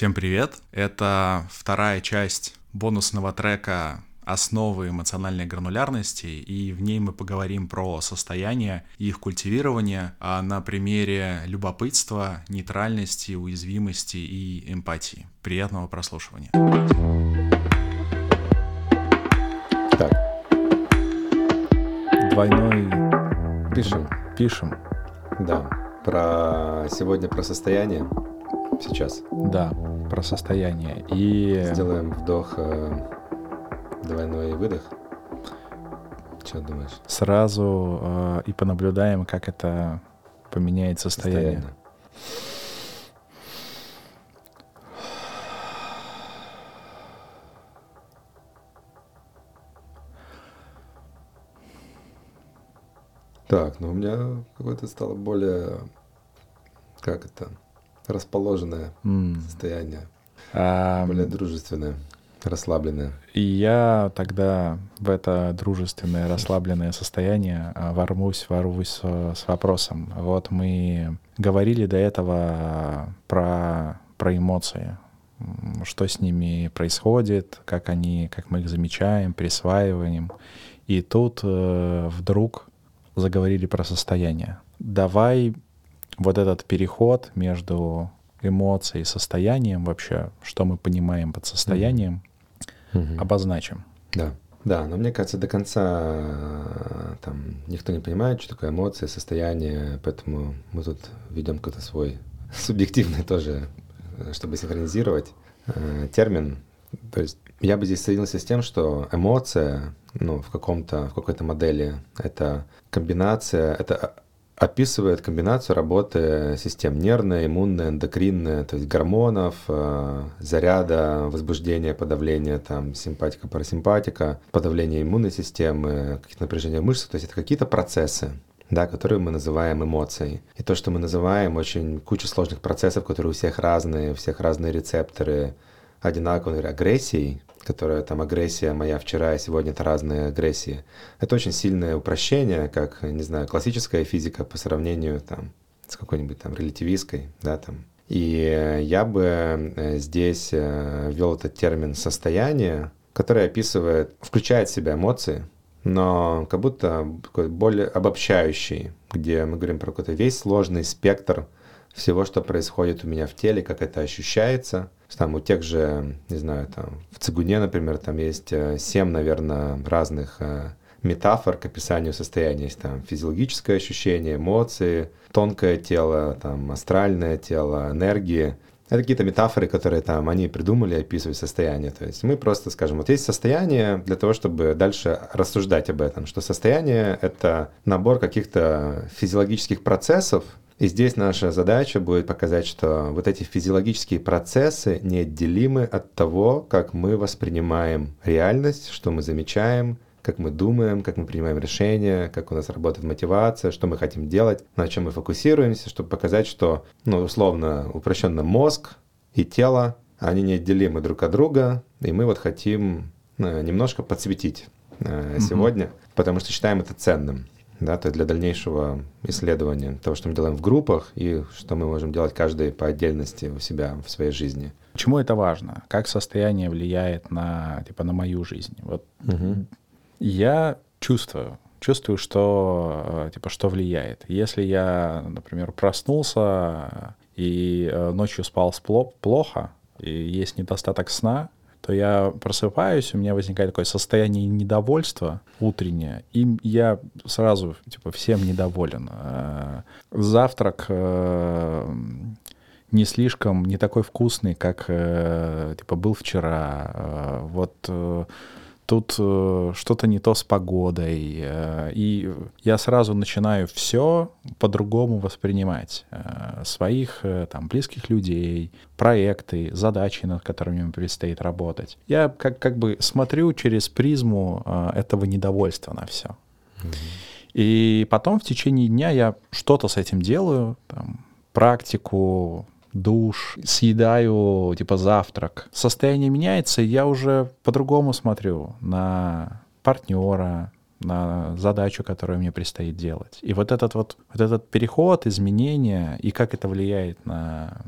Всем привет! Это вторая часть бонусного трека основы эмоциональной гранулярности, и в ней мы поговорим про состояние и их культивирование а на примере любопытства, нейтральности, уязвимости и эмпатии. Приятного прослушивания. Так. Двойной... Пишем. Пишем. Да. Про сегодня про состояние. Сейчас. Да, про состояние. И... Сделаем вдох, э, двойной выдох. Что думаешь? Сразу э, и понаблюдаем, как это поменяет состояние. Состояние. Так, ну у меня какое-то стало более, как это, расположенное М. состояние, А, более дружественное, расслабленное. И я тогда в это дружественное, расслабленное состояние а, ворвусь, ворвусь с вопросом. Вот мы говорили до этого про, про эмоции, что с ними происходит, как они, как мы их замечаем, присваиваем. И тут э, вдруг заговорили про состояние. Давай вот этот переход между эмоцией и состоянием вообще, что мы понимаем под состоянием, Мгм. обозначим. Да. Да, но мне кажется, до конца э, там никто не понимает, что такое эмоции, состояние, поэтому мы тут ведем какой-то свой субъективный тоже, э, чтобы синхронизировать э, термин. То есть я бы здесь соединился с тем, что эмоция, ну, в каком-то, в какой-то модели, это комбинация, это о- описывает комбинацию работы систем нервная, иммунная, эндокринная, то есть гормонов, э, заряда, возбуждения, подавления, там, симпатика, парасимпатика, подавление иммунной системы, какие-то напряжения мышц, то есть это какие-то процессы, да, которые мы называем эмоцией. И то, что мы называем очень куча сложных процессов, которые у всех разные, у всех разные рецепторы, одинаковые, агрессией, которая там агрессия моя вчера и сегодня это разные агрессии. Это очень сильное упрощение, как, не знаю, классическая физика по сравнению там с какой-нибудь там релятивистской, да, там. И э, я бы э, здесь ввел этот термин состояние, который описывает, включает в себя эмоции, но как будто такой более обобщающий, где мы говорим про какой-то весь сложный спектр всего, что происходит у меня в теле, как это ощущается. Там у тех же, не знаю, там в цигуне, например, там есть э, семь, наверное, разных э, метафор к описанию состояния. Есть там физиологическое ощущение, эмоции, тонкое тело, там астральное тело, энергии. Это какие-то метафоры, которые там они придумали описывать состояние. То есть мы просто скажем, вот есть состояние для того, чтобы дальше рассуждать об этом, что состояние — это набор каких-то физиологических процессов, и здесь наша задача будет показать, что вот эти физиологические процессы неотделимы от того, как мы воспринимаем реальность, что мы замечаем, как мы думаем, как мы принимаем решения, как у нас работает мотивация, что мы хотим делать, на чем мы фокусируемся, чтобы показать, что, ну, условно, упрощенно мозг и тело, они неотделимы друг от друга, и мы вот хотим э, немножко подсветить э, сегодня, потому что считаем это ценным да, то есть для дальнейшего исследования того, что мы делаем в группах и что мы можем делать каждый по отдельности у себя в своей жизни. Почему это важно? Как состояние влияет на, типа, на мою жизнь? Вот я чувствую, чувствую, что, э, типа, что влияет. Если я, например, проснулся и э, ночью спал плохо, и есть недостаток сна, то я просыпаюсь, у меня возникает такое состояние недовольства утреннее, и я сразу, типа, всем недоволен. Э, Завтрак э, не слишком, не такой вкусный, как, э, типа, был вчера. Вот тут э, что-то не то с погодой. э, И я сразу начинаю все по-другому воспринимать. Э, Своих э, там близких людей, проекты, задачи, над которыми мне предстоит работать. Я как, как бы смотрю через призму э, этого недовольства на все. И потом в течение дня я что-то с этим делаю, там, практику, душ, съедаю, типа, завтрак. Состояние меняется, и я уже по-другому смотрю на партнера, на задачу, которую мне предстоит делать. И вот этот вот, вот этот переход, изменение, и как это влияет на,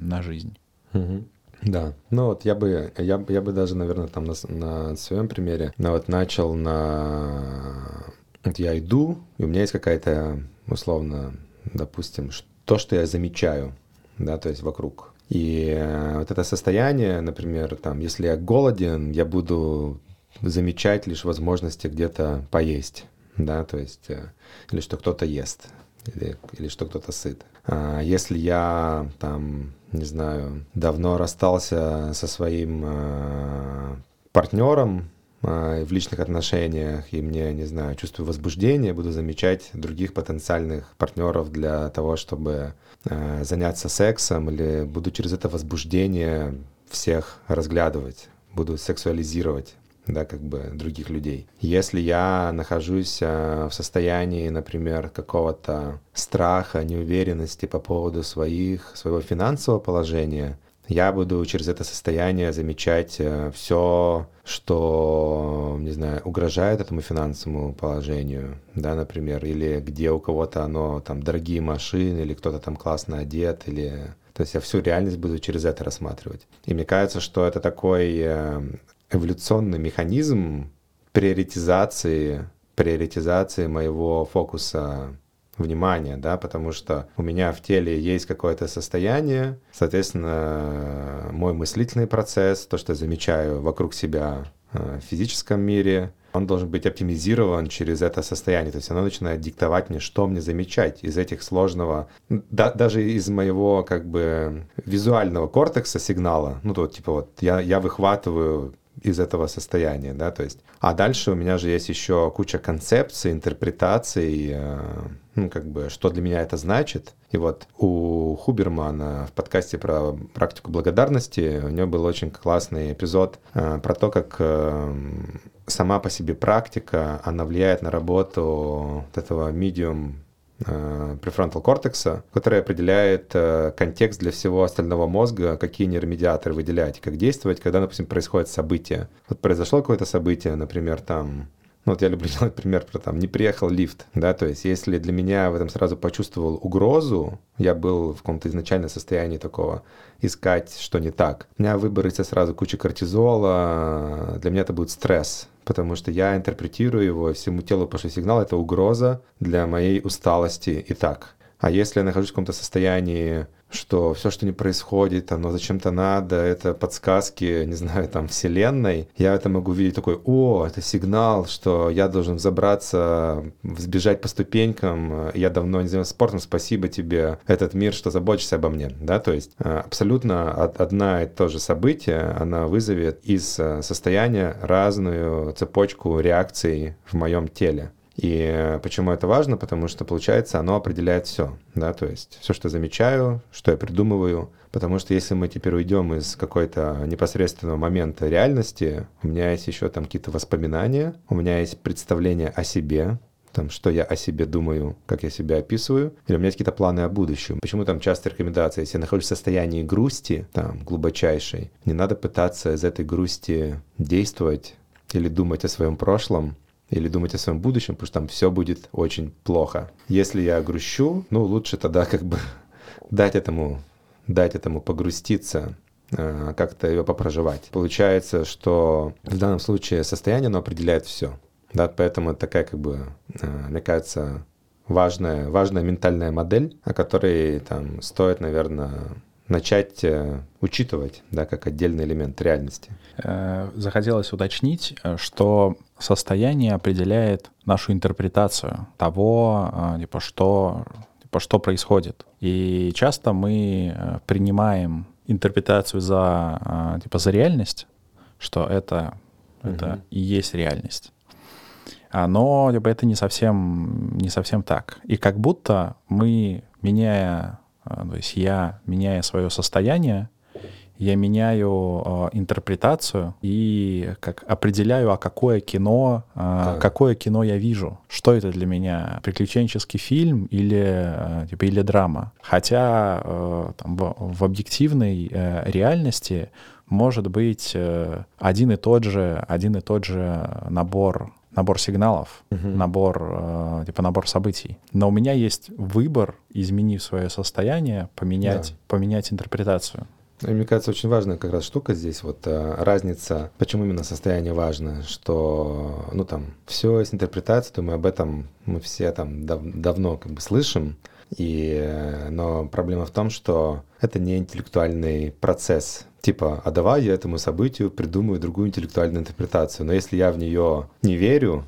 на жизнь. Мгм. Да, ну вот я бы, я, я бы даже, наверное, там на, на своем примере, ну вот начал на... Вот я иду, и у меня есть какая-то, условно, допустим, то, что я замечаю, да, то есть вокруг. И э, вот это состояние, например, там, если я голоден, я буду замечать лишь возможности где-то поесть, да, то есть, э, или что кто-то ест, или, или что кто-то сыт. А если я там, не знаю, давно расстался со своим э, партнером, э, в личных отношениях, и мне, не знаю, чувствую возбуждение, буду замечать других потенциальных партнеров для того, чтобы заняться сексом, или буду через это возбуждение всех разглядывать, буду сексуализировать да, как бы других людей. Если я нахожусь э, в состоянии, например, какого-то страха, неуверенности по поводу своих, своего финансового положения, я буду через это состояние замечать э, все, что, не знаю, угрожает этому финансовому положению, да, например, или где у кого-то оно, там, дорогие машины, или кто-то там классно одет, или... То есть я всю реальность буду через это рассматривать. И мне кажется, что это такой э, эволюционный механизм приоритизации, приоритизации моего фокуса внимания, да, потому что у меня в теле есть какое-то состояние, соответственно, мой мыслительный процесс, то, что я замечаю вокруг себя в физическом мире, он должен быть оптимизирован через это состояние. То есть оно начинает диктовать мне, что мне замечать из этих сложного, да, даже из моего как бы визуального кортекса сигнала. Ну, то типа вот я, я выхватываю из этого состояния, да, то есть. А дальше у меня же есть еще куча концепций, интерпретаций, э, ну, как бы, что для меня это значит. И вот у Хубермана в подкасте про практику благодарности у него был очень классный эпизод э, про то, как э, сама по себе практика, она влияет на работу вот этого medium префронтал кортекса, который определяет э, контекст для всего остального мозга, какие нейромедиаторы выделять, как действовать, когда, допустим, происходит событие. Вот произошло какое-то событие, например, там ну, вот я люблю делать пример про там, не приехал лифт, да, то есть если для меня в этом сразу почувствовал угрозу, я был в каком-то изначальном состоянии такого искать, что не так. У меня выборется сразу куча кортизола, для меня это будет стресс, потому что я интерпретирую его, всему телу пошел сигнал, это угроза для моей усталости и так. А если я нахожусь в каком-то состоянии что все, что не происходит, оно зачем-то надо, это подсказки, не знаю, там, вселенной, я это могу видеть такой, о, это сигнал, что я должен взобраться, сбежать по ступенькам, я давно не занимался спортом, спасибо тебе, этот мир, что заботишься обо мне, да, то есть э, абсолютно одна и то же событие, она вызовет из э, состояния разную цепочку реакций в моем теле. И почему это важно? Потому что, получается, оно определяет все, да, то есть все, что замечаю, что я придумываю, потому что если мы теперь уйдем из какой-то непосредственного момента реальности, у меня есть еще там какие-то воспоминания, у меня есть представление о себе, там, что я о себе думаю, как я себя описываю, или у меня есть какие-то планы о будущем. Почему там часто рекомендация, если я нахожусь в состоянии грусти, там, глубочайшей, не надо пытаться из этой грусти действовать или думать о своем прошлом, или думать о своем будущем, потому что там все будет очень плохо. Если я грущу, ну, лучше тогда как бы дать этому, дать этому погруститься, э, как-то ее попроживать. Получается, что в данном случае состояние, оно определяет все. Да, поэтому это такая, как бы, э, мне кажется, важная, важная ментальная модель, о которой там стоит, наверное, начать э, учитывать, да, как отдельный элемент реальности. Э, захотелось уточнить, э, что состояние определяет нашу интерпретацию того, типа, что, типа, что происходит. И часто мы принимаем интерпретацию за, типа, за реальность, что это, угу. это и есть реальность. А, но типа, это не совсем, не совсем так. И как будто мы, меняя то есть я, меняя свое состояние, я меняю э, интерпретацию и как определяю, а какое кино, э, какое кино я вижу. Что это для меня? Приключенческий фильм или, э, типа, или драма? Хотя э, там, в, в объективной э, реальности может быть э, один и тот же, один и тот же набор набор сигналов, угу. набор, э, типа набор событий. Но у меня есть выбор, изменив свое состояние, поменять, да. поменять интерпретацию. И мне кажется, очень важная как раз штука здесь, вот а, разница, почему именно состояние важно, что, ну там, все есть интерпретация, думаю, об этом мы все там дав давно как бы слышим, и, но проблема в том, что это не интеллектуальный процесс. Типа, а давай я этому событию придумаю другую интеллектуальную интерпретацию. Но если я в нее не верю,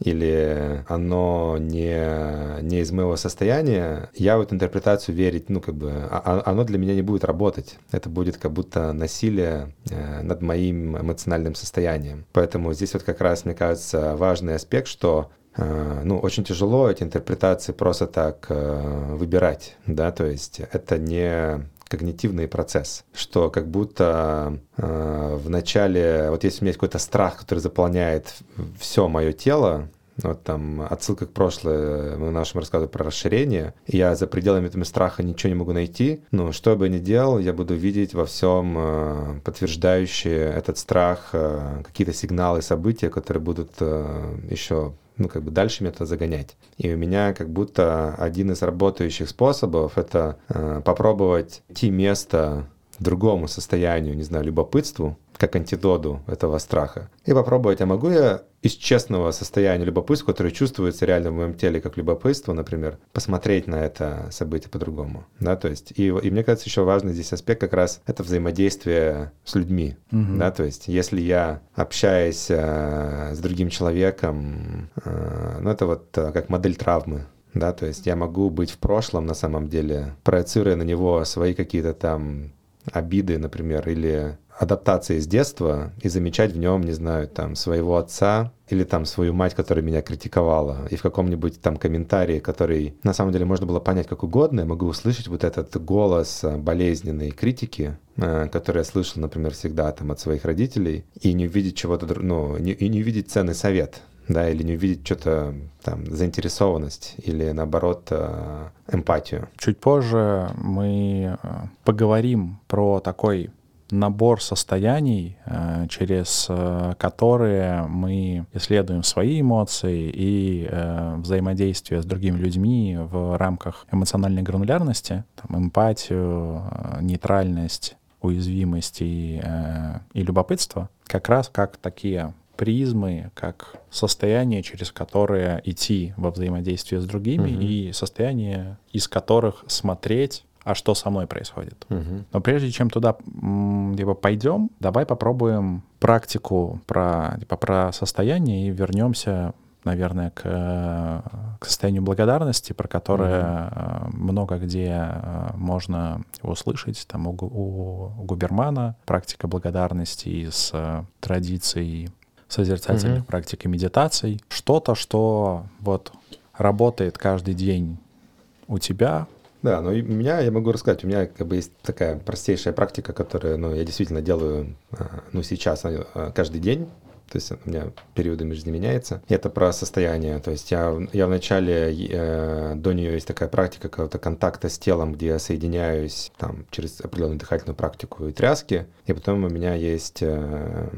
или оно не, не из моего состояния, я в эту интерпретацию верить, ну, как бы, а, а, оно для меня не будет работать. Это будет как будто насилие э, над моим эмоциональным состоянием. Поэтому здесь вот как раз, мне кажется, важный аспект, что э, ну, очень тяжело эти интерпретации просто так э, выбирать, да, то есть это не когнитивный процесс, что как будто э, в начале, вот если у меня есть какой-то страх, который заполняет все мое тело, вот там отсылка к прошлой в нашем рассказе про расширение. Я за пределами этого страха ничего не могу найти. Но что бы я ни делал, я буду видеть во всем э, подтверждающие этот страх э, какие-то сигналы, события, которые будут э, еще ну, как бы дальше меня это загонять. И у меня как будто один из работающих способов — это э, попробовать идти место другому состоянию, не знаю, любопытству, как антидоду этого страха. И попробовать, а могу я из честного состояния любопытства, которое чувствуется реально в моем теле как любопытство, например, посмотреть на это событие по-другому. Да, то есть, и, и мне кажется, еще важный здесь аспект как раз это взаимодействие с людьми. Угу. Да, то есть, если я общаюсь э, с другим человеком, э, ну, это вот э, как модель травмы да, то есть я могу быть в прошлом на самом деле, проецируя на него свои какие-то там обиды, например, или адаптации с детства и замечать в нем, не знаю, там, своего отца или там свою мать, которая меня критиковала, и в каком-нибудь там комментарии, который на самом деле можно было понять как угодно, я могу услышать вот этот голос болезненной критики, э, который я слышал, например, всегда там от своих родителей, и не увидеть чего-то, ну, не, и не увидеть ценный совет, да, или не увидеть что-то там заинтересованность или наоборот э, эмпатию. Чуть позже мы поговорим про такой набор состояний, э, через э, которые мы исследуем свои эмоции и э, взаимодействие с другими людьми в рамках эмоциональной гранулярности, там, эмпатию, нейтральность, уязвимость и, и любопытство, как раз как такие призмы, как состояние, через которое идти во взаимодействие с другими, угу. и состояние, из которых смотреть а что со мной происходит. Угу. Но прежде чем туда типа, пойдем, давай попробуем практику про, типа, про состояние и вернемся наверное, к, к состоянию благодарности, про которое mm много где э, можно услышать. Там у, у, у Губермана практика благодарности из э, традиций созерцательных mm-hmm. практик и медитаций. Что-то, что вот работает каждый день у тебя, да, но у меня, я могу рассказать, у меня как бы есть такая простейшая практика, которую ну, я действительно делаю а, ну, сейчас а, каждый день. То есть у меня периодами жизни меняется. Это про состояние. То есть я, я вначале, э, до нее есть такая практика какого-то контакта с телом, где я соединяюсь там, через определенную дыхательную практику и тряски. И потом у меня есть э,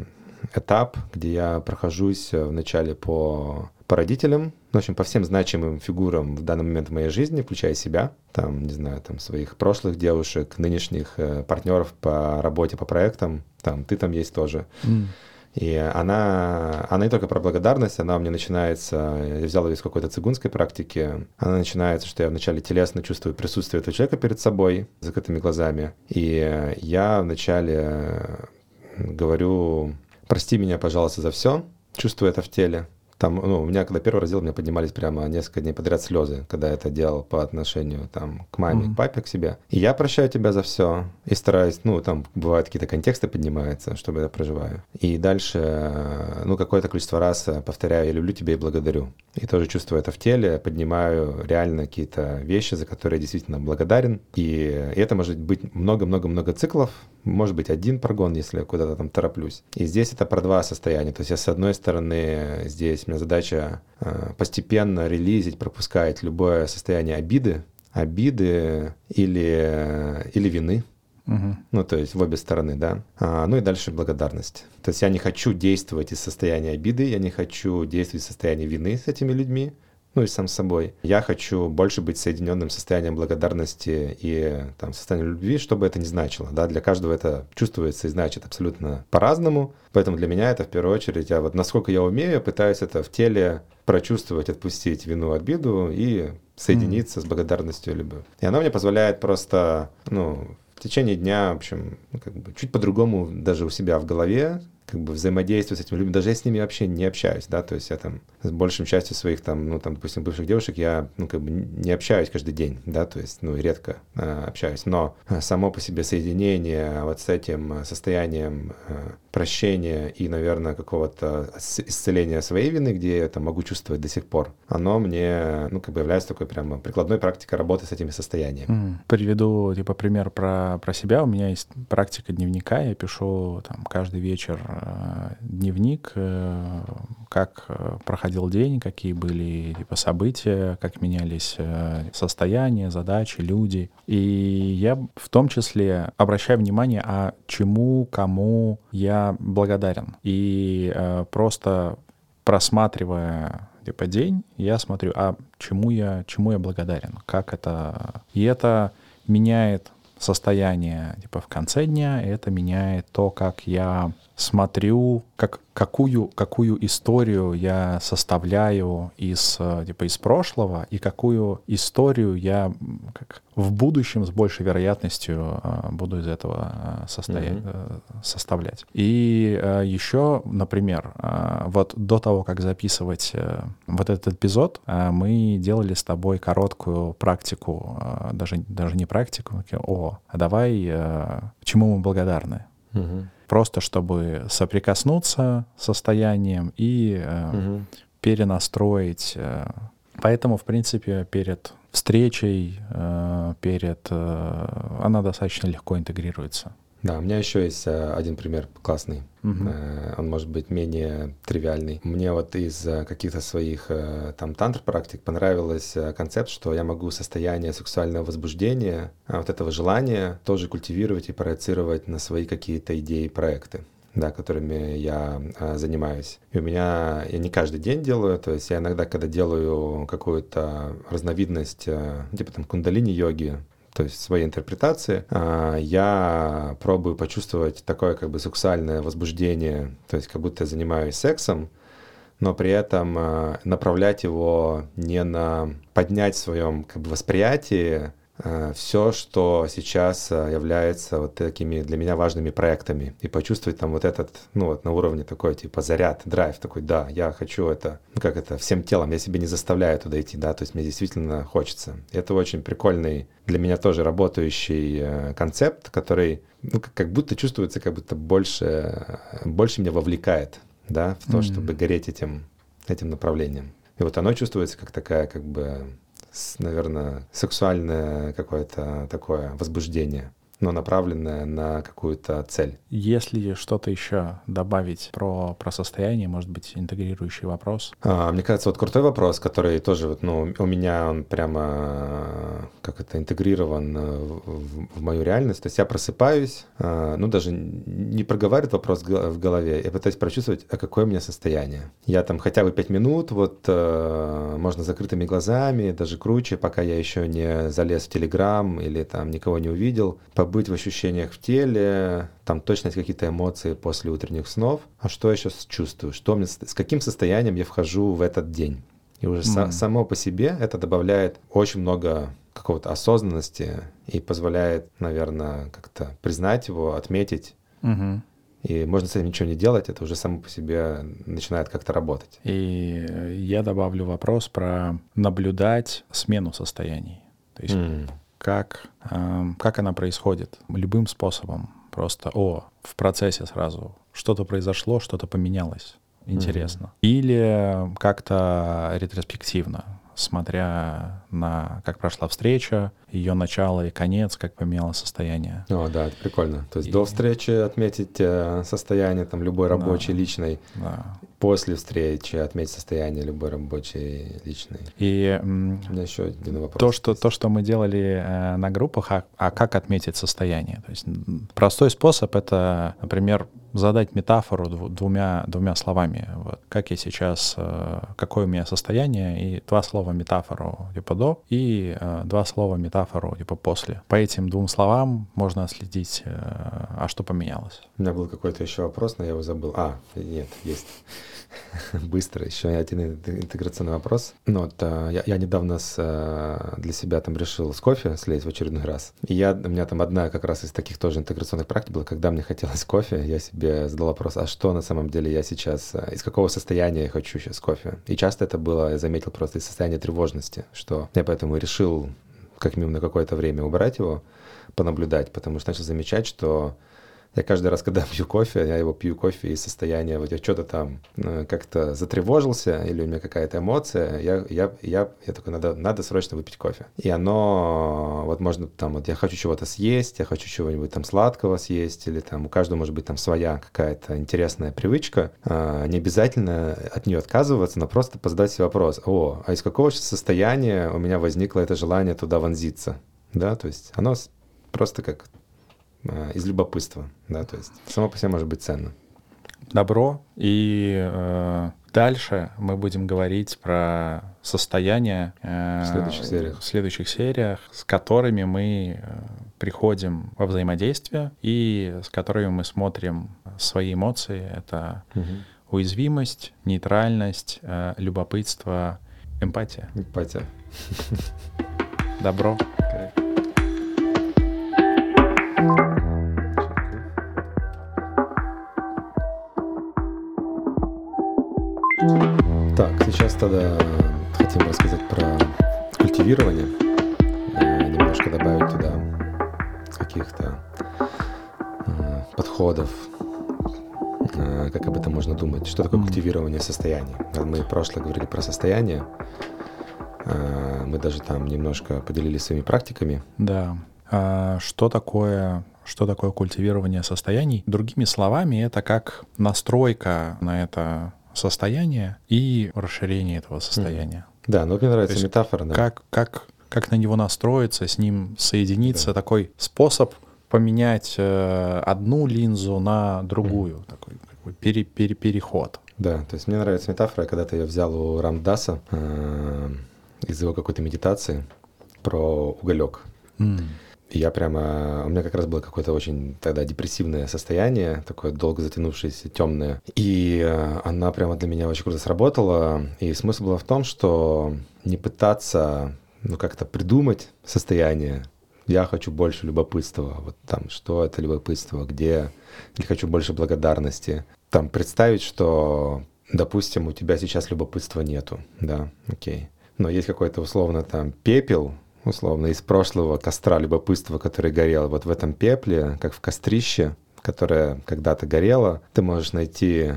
этап, где я прохожусь вначале по по родителям, в общем, по всем значимым фигурам в данный момент в моей жизни, включая себя, там, не знаю, там, своих прошлых девушек, нынешних э, партнеров по работе, по проектам, там, ты там есть тоже. Mm. И она, она не только про благодарность, она у меня начинается, я взял ее из какой-то цигунской практики, она начинается, что я вначале телесно чувствую присутствие этого человека перед собой, закрытыми глазами, и я вначале говорю, прости меня, пожалуйста, за все, чувствую это в теле, там, ну, у меня, когда первый раздел, у меня поднимались прямо несколько дней подряд слезы, когда я это делал по отношению там к маме, mm-hmm. к папе, к себе. И я прощаю тебя за все и стараюсь, ну, там бывают какие-то контексты поднимаются, чтобы я проживаю. И дальше, ну, какое-то количество раз повторяю, я люблю тебя и благодарю. И тоже чувствую это в теле, поднимаю реально какие-то вещи, за которые я действительно благодарен. И, и это может быть много-много-много циклов, может быть один прогон, если я куда-то там тороплюсь. И здесь это про два состояния. То есть я с одной стороны здесь у меня задача э, постепенно релизить, пропускать любое состояние обиды, обиды или, или вины. Угу. Ну, то есть в обе стороны, да. А, ну и дальше благодарность. То есть я не хочу действовать из состояния обиды, я не хочу действовать из состояния вины с этими людьми. Ну и сам собой. Я хочу больше быть соединенным состоянием благодарности и там, состоянием любви, что бы это ни значило. Да? Для каждого это чувствуется и значит абсолютно по-разному. Поэтому для меня это в первую очередь, я вот насколько я умею, пытаюсь это в теле прочувствовать, отпустить вину, обиду и соединиться mm. с благодарностью и любовью. И она мне позволяет просто, ну, в течение дня, в общем, ну, как бы чуть по-другому даже у себя в голове как бы взаимодействую с этими людьми, даже я с ними вообще не общаюсь, да, то есть я там с большим частью своих там, ну там, допустим, бывших девушек я, ну как бы не общаюсь каждый день, да, то есть, ну редко э, общаюсь, но само по себе соединение вот с этим состоянием э, прощения и, наверное, какого-то исцеления своей вины, где я это могу чувствовать до сих пор, оно мне, ну как бы является такой прямо прикладной практикой работы с этими состояниями. Mm. Приведу, типа, пример про, про себя. У меня есть практика дневника, я пишу там каждый вечер дневник, э, как э, проходил день, какие были типа, события, как менялись состояния, задачи, люди. И я в том числе обращаю внимание, а чему, кому я благодарен. И просто просматривая типа день, я смотрю, а чему я, чему я благодарен, как это... И это меняет состояние типа в конце дня, это меняет то, как я смотрю, как, какую, какую историю я составляю из, э, типа, из прошлого и какую историю я как в будущем с большей вероятностью э, буду из этого э, состоять, mm-hmm. составлять. И еще, например, вот до того, как записывать вот этот эпизод, мы делали с тобой короткую практику, даже, даже не практику, о, а давай, чему мы благодарны. Mm-hmm просто чтобы соприкоснуться с состоянием и э, угу. перенастроить. Э. Поэтому, в принципе, перед встречей, э, перед, э, она достаточно легко интегрируется. Да, у меня еще есть э, один пример классный. Угу. Он может быть менее тривиальный. Мне вот из э, каких-то своих там тантр-практик понравилось концепт, что я могу состояние сексуального возбуждения, вот этого желания тоже культивировать и проецировать на свои какие-то идеи, проекты да, которыми я а, занимаюсь. И у меня, я не каждый день делаю, то есть я иногда, когда делаю какую-то разновидность, а, типа там кундалини-йоги, то есть своей интерпретации, а, я пробую почувствовать такое как бы сексуальное возбуждение, то есть как будто я занимаюсь сексом, но при этом а, направлять его не на поднять в своем как бы, восприятии все, что сейчас э, является вот такими для меня важными проектами. И почувствовать там вот этот, ну вот на уровне такой типа заряд, драйв такой, да, я хочу это, ну как это, всем телом, я себе не заставляю туда идти, да, то есть мне действительно хочется. И это очень прикольный для меня тоже работающий э, концепт, который ну, как будто чувствуется, как будто больше, больше меня вовлекает, да, в то, mm-hmm. чтобы гореть этим, этим направлением. И вот оно чувствуется как такая, как бы, наверное, сексуальное какое-то такое возбуждение но направленная на какую-то цель. Если что-то еще добавить про, про состояние, может быть, интегрирующий вопрос? А, мне кажется, вот крутой вопрос, который тоже вот, ну, у меня он прямо как это интегрирован в, в мою реальность. То есть я просыпаюсь, а, ну, даже не проговаривает вопрос в голове, я пытаюсь прочувствовать, а какое у меня состояние. Я там хотя бы пять минут, вот э, можно закрытыми глазами, даже круче, пока я еще не залез в Телеграм или там никого не увидел, побыть в ощущениях в теле, там точно есть какие-то эмоции после утренних снов, а что я сейчас чувствую, что мне, с каким состоянием я вхожу в этот день. И уже mm. само по себе это добавляет очень много какого-то осознанности и позволяет, наверное, как-то признать его, отметить. Mm-hmm. И можно с этим ничего не делать, это уже само по себе начинает как-то работать. И я добавлю вопрос про наблюдать смену состояний. То есть mm как, э, как она происходит любым способом. Просто, о, в процессе сразу что-то произошло, что-то поменялось. Интересно. Mm-hmm. Или как-то ретроспективно, смотря на как прошла встреча, ее начало и конец, как поменялось состояние. О, да, это прикольно. То есть и... до встречи отметить э, состояние там любой рабочей, да. личной. Да. После встречи отметить состояние любой рабочей, личной. И у меня еще один вопрос. То, что, то, что мы делали э, на группах, а, а как отметить состояние? То есть простой способ — это, например, задать метафору двумя, двумя словами. Вот. Как я сейчас, э, какое у меня состояние, и два слова метафору типа до, и э, два слова метафору типа после. По этим двум словам можно отследить, э, а что поменялось. У меня был какой-то еще вопрос, но я его забыл. А, нет, есть. Быстро еще один интеграционный вопрос. Ну, вот, я, я недавно с, для себя там решил с кофе слезть в очередной раз. И я, у меня там одна как раз из таких тоже интеграционных практик была, когда мне хотелось кофе, я себе задал вопрос, а что на самом деле я сейчас, э, из какого состояния я хочу сейчас кофе? И часто это было, я заметил, просто из состояния тревожности, что я поэтому решил как минимум на какое-то время убрать его, понаблюдать, потому что начал замечать, что я каждый раз, когда пью кофе, я его пью кофе из состояния, вот я что-то там э, как-то затревожился, или у меня какая-то эмоция, я, я, я, я такой, надо, надо срочно выпить кофе. И оно, вот можно там, вот я хочу чего-то съесть, я хочу чего-нибудь там сладкого съесть, или там у каждого может быть там своя какая-то интересная привычка. А, не обязательно от нее отказываться, но просто позадать себе вопрос, о, а из какого состояния у меня возникло это желание туда вонзиться? Да, то есть оно просто как из любопытства, да, то есть само по себе может быть ценно. Добро. И э, дальше мы будем говорить про состояние э, в следующих сериях. в следующих сериях, с которыми мы э, приходим во взаимодействие и с которыми мы смотрим свои эмоции. Это угу. уязвимость, нейтральность, э, любопытство, эмпатия. Эмпатия. Добро. Так, сейчас тогда хотим рассказать про культивирование, э, немножко добавить туда каких-то э, подходов, э, как об этом можно думать. Что такое культивирование состояний? Мы в прошлое говорили про состояние, мы даже там немножко поделились своими практиками. Да. А что такое что такое культивирование состояний. Другими словами, это как настройка на это состояние и расширение этого состояния. Да, но мне нравится метафора. Да. Как, как, как на него настроиться, с ним соединиться, да. такой способ поменять э, одну линзу на другую, mm. такой, такой пере, пере, переход. Да, то есть мне нравится метафора, когда-то я взял у Рамдаса э, из его какой-то медитации про уголек. Mm я прямо... У меня как раз было какое-то очень тогда депрессивное состояние, такое долго затянувшееся, темное. И э, она прямо для меня очень круто сработала. И смысл был в том, что не пытаться ну, как-то придумать состояние. Я хочу больше любопытства. Вот там, что это любопытство, где... Или хочу больше благодарности. Там представить, что, допустим, у тебя сейчас любопытства нету. Да, окей. Но есть какой-то условно там пепел, условно, из прошлого костра любопытства, который горел вот в этом пепле, как в кострище, которое когда-то горело, ты можешь найти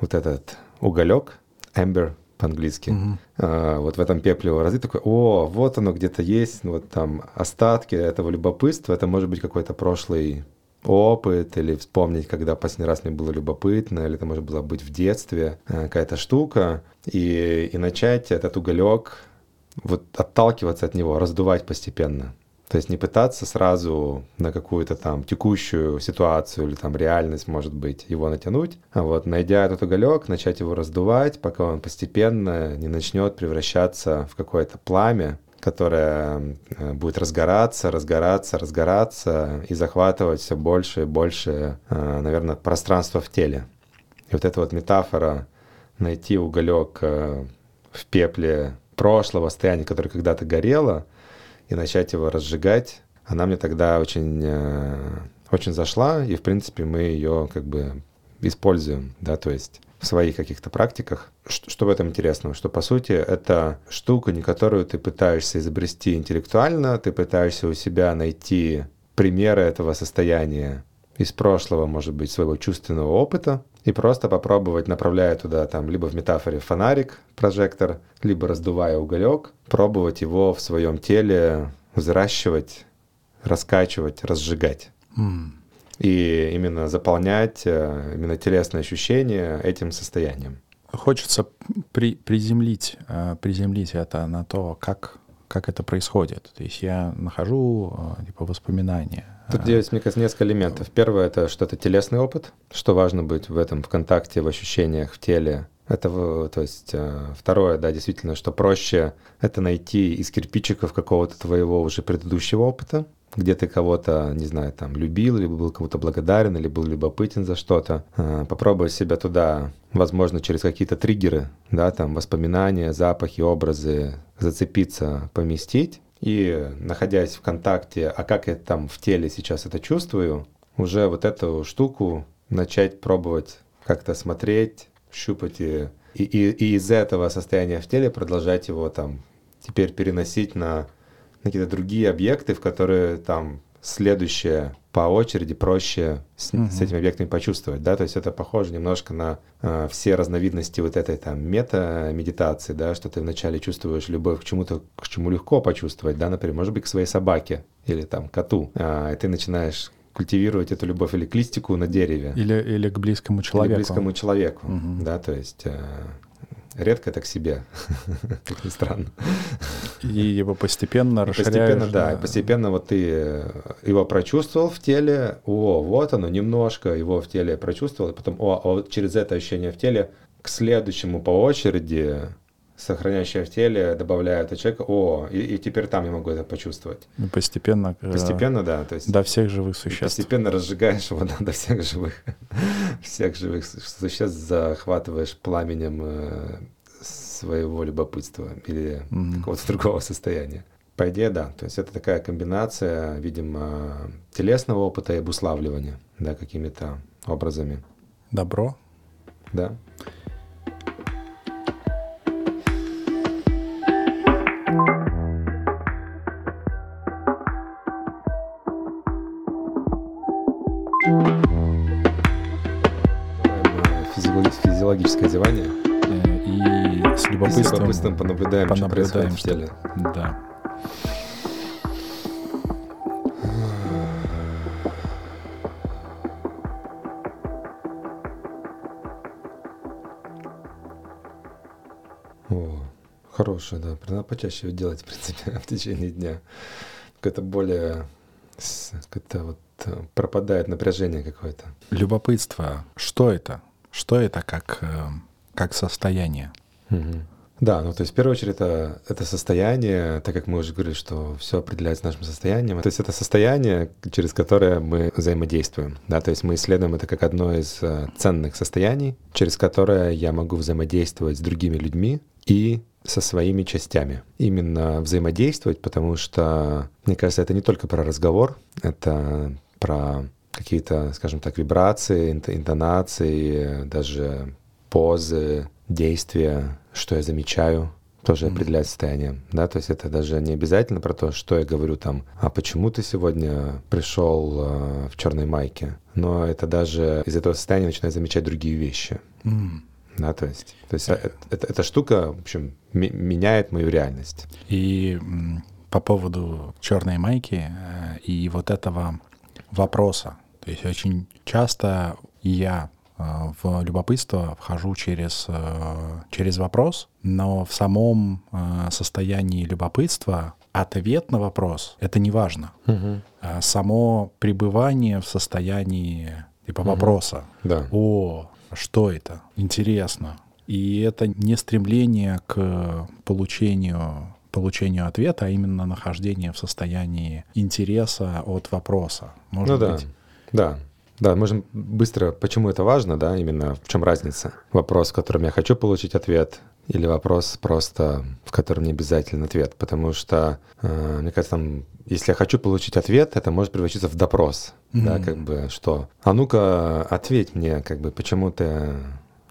вот этот уголек, ember по-английски. Mm-hmm. А, вот в этом пепле его разы такой, о, вот оно где-то есть, вот там остатки этого любопытства, это может быть какой-то прошлый опыт, или вспомнить, когда последний раз мне было любопытно, или это может было быть в детстве, а, какая-то штука, и, и начать этот уголек вот отталкиваться от него, раздувать постепенно. То есть не пытаться сразу на какую-то там текущую ситуацию или там реальность, может быть, его натянуть, а вот найдя этот уголек, начать его раздувать, пока он постепенно не начнет превращаться в какое-то пламя, которое э, будет разгораться, разгораться, разгораться и захватывать все больше и больше, э, наверное, пространства в теле. И вот эта вот метафора найти уголек э, в пепле прошлого состояния, которое когда-то горело, и начать его разжигать, она мне тогда очень, э, очень зашла, и, в принципе, мы ее как бы используем, да, то есть в своих каких-то практиках. Что, что в этом интересного? Что, по сути, это штука, не которую ты пытаешься изобрести интеллектуально, ты пытаешься у себя найти примеры этого состояния из прошлого, может быть, своего чувственного опыта, и просто попробовать, направляя туда там либо в метафоре фонарик, прожектор, либо раздувая уголек, пробовать его в своем теле взращивать, раскачивать, разжигать. Mm. И именно заполнять э, именно телесное ощущение этим состоянием. Хочется при, приземлить, э, приземлить это на то, как как это происходит. То есть я нахожу э, типа воспоминания. Тут есть, мне кажется, несколько элементов. Первое — это что-то телесный опыт, что важно быть в этом в контакте, в ощущениях, в теле. Это, то есть, э, второе, да, действительно, что проще это найти из кирпичиков какого-то твоего уже предыдущего опыта, где ты кого-то, не знаю, там, любил, либо был кому-то благодарен, или был любопытен за что-то. Э, попробовать себя туда, возможно, через какие-то триггеры, да, там, воспоминания, запахи, образы, зацепиться, поместить. И находясь в контакте, а как я там в теле сейчас это чувствую, уже вот эту штуку начать пробовать как-то смотреть, щупать и, и, и из этого состояния в теле продолжать его там теперь переносить на на какие-то другие объекты, в которые там следующее по очереди проще с, угу. с этими объектами почувствовать, да, то есть это похоже немножко на э, все разновидности вот этой там мета-медитации, да, что ты вначале чувствуешь любовь к чему-то, к чему легко почувствовать, да, например, может быть, к своей собаке или там коту, а, и ты начинаешь культивировать эту любовь или к листику на дереве. Или, или к близкому человеку. Или к близкому человеку, угу. да, то есть э, редко это к себе, как ни странно. И его постепенно расширяешь. Постепенно, да, и постепенно вот ты э, его прочувствовал в теле, о, вот оно, немножко его в теле прочувствовал, и потом, о, а вот через это ощущение в теле к следующему по очереди сохраняющая в теле, добавляю это человека, о, и, и теперь там я могу это почувствовать. И постепенно. Э, постепенно, да. То есть до всех живых существ. Постепенно разжигаешь его да, до всех живых, всех живых существ, захватываешь пламенем э, своего любопытства или mm-hmm. какого-то другого состояния. По идее, да. То есть это такая комбинация, видимо, телесного опыта и обуславливания, да, какими-то образами. Добро. Да. Физиологическое зевание. Э, и с любопытством, с любопытством понаблюдаем, понаблюдаем что происходит в теле. Да. О, хорошее, да. Надо почаще делать, в принципе, в течение дня. Какое-то более... Как-то вот э, пропадает напряжение какое-то. Любопытство. Что это? Что это как, э, как состояние? Угу. Да, ну то есть в первую очередь это, это состояние, так как мы уже говорили, что все определяется нашим состоянием. То есть это состояние, через которое мы взаимодействуем. Да, то есть мы исследуем это как одно из э, ценных состояний, через которое я могу взаимодействовать с другими людьми и со своими частями. Именно взаимодействовать, потому что, мне кажется, это не только про разговор, это про какие-то, скажем так, вибрации, интонации, даже позы, действия, что я замечаю, тоже mm-hmm. определяет состояние, да, то есть это даже не обязательно про то, что я говорю там, а почему ты сегодня пришел э, в черной майке, но это даже из этого состояния начинаю замечать другие вещи, да, то есть, то есть это, это, эта штука, в общем, меняет мою реальность. И по поводу черной майки э, и вот этого вопроса, то есть очень часто я э, в любопытство вхожу через, э, через вопрос, но в самом э, состоянии любопытства ответ на вопрос — это не важно. Угу. Само пребывание в состоянии типа угу. вопроса. Да. О, что это? Интересно. И это не стремление к получению получению ответа, а именно нахождение в состоянии интереса от вопроса. Может ну быть, да, да, можем быстро, почему это важно, да, именно в чем разница. Вопрос, в котором я хочу получить ответ, или вопрос просто, в котором не обязательно ответ. Потому что, э, мне кажется, там, если я хочу получить ответ, это может превратиться в допрос. Mm-hmm. Да, как бы что? А ну-ка, ответь мне, как бы, почему ты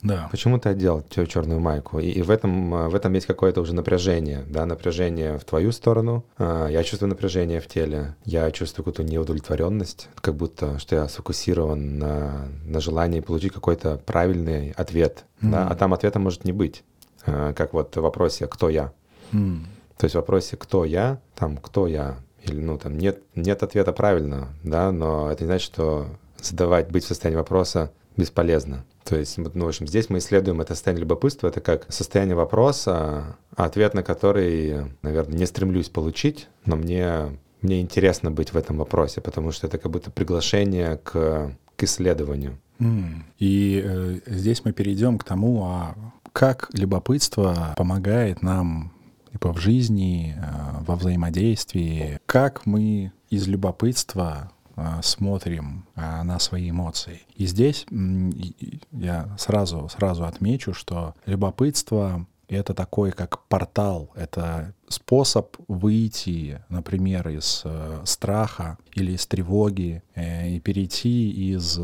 да. Почему ты одел черную майку? И, и в, этом, а, в этом есть какое-то уже напряжение, да, напряжение в твою сторону. А, я чувствую напряжение в теле, я чувствую какую-то неудовлетворенность, как будто что я сфокусирован на, на желании получить какой-то правильный ответ, mm. да, а там ответа может не быть. А, как вот в вопросе «кто я?». Mm. То есть в вопросе «кто я?», там «кто я?», или ну там нет, нет ответа правильно, да, но это не значит, что задавать, быть в состоянии вопроса бесполезно. То есть, ну, в общем, здесь мы исследуем это состояние любопытства, это как состояние вопроса, ответ на который, наверное, не стремлюсь получить, но мне, мне интересно быть в этом вопросе, потому что это как будто приглашение к, к исследованию. И э, здесь мы перейдем к тому, а как любопытство помогает нам типа, в жизни, э, во взаимодействии, как мы из любопытства смотрим э, на свои эмоции. И здесь я сразу, сразу отмечу, что любопытство — это такой как портал, это способ выйти, например, из страха или из тревоги и перейти из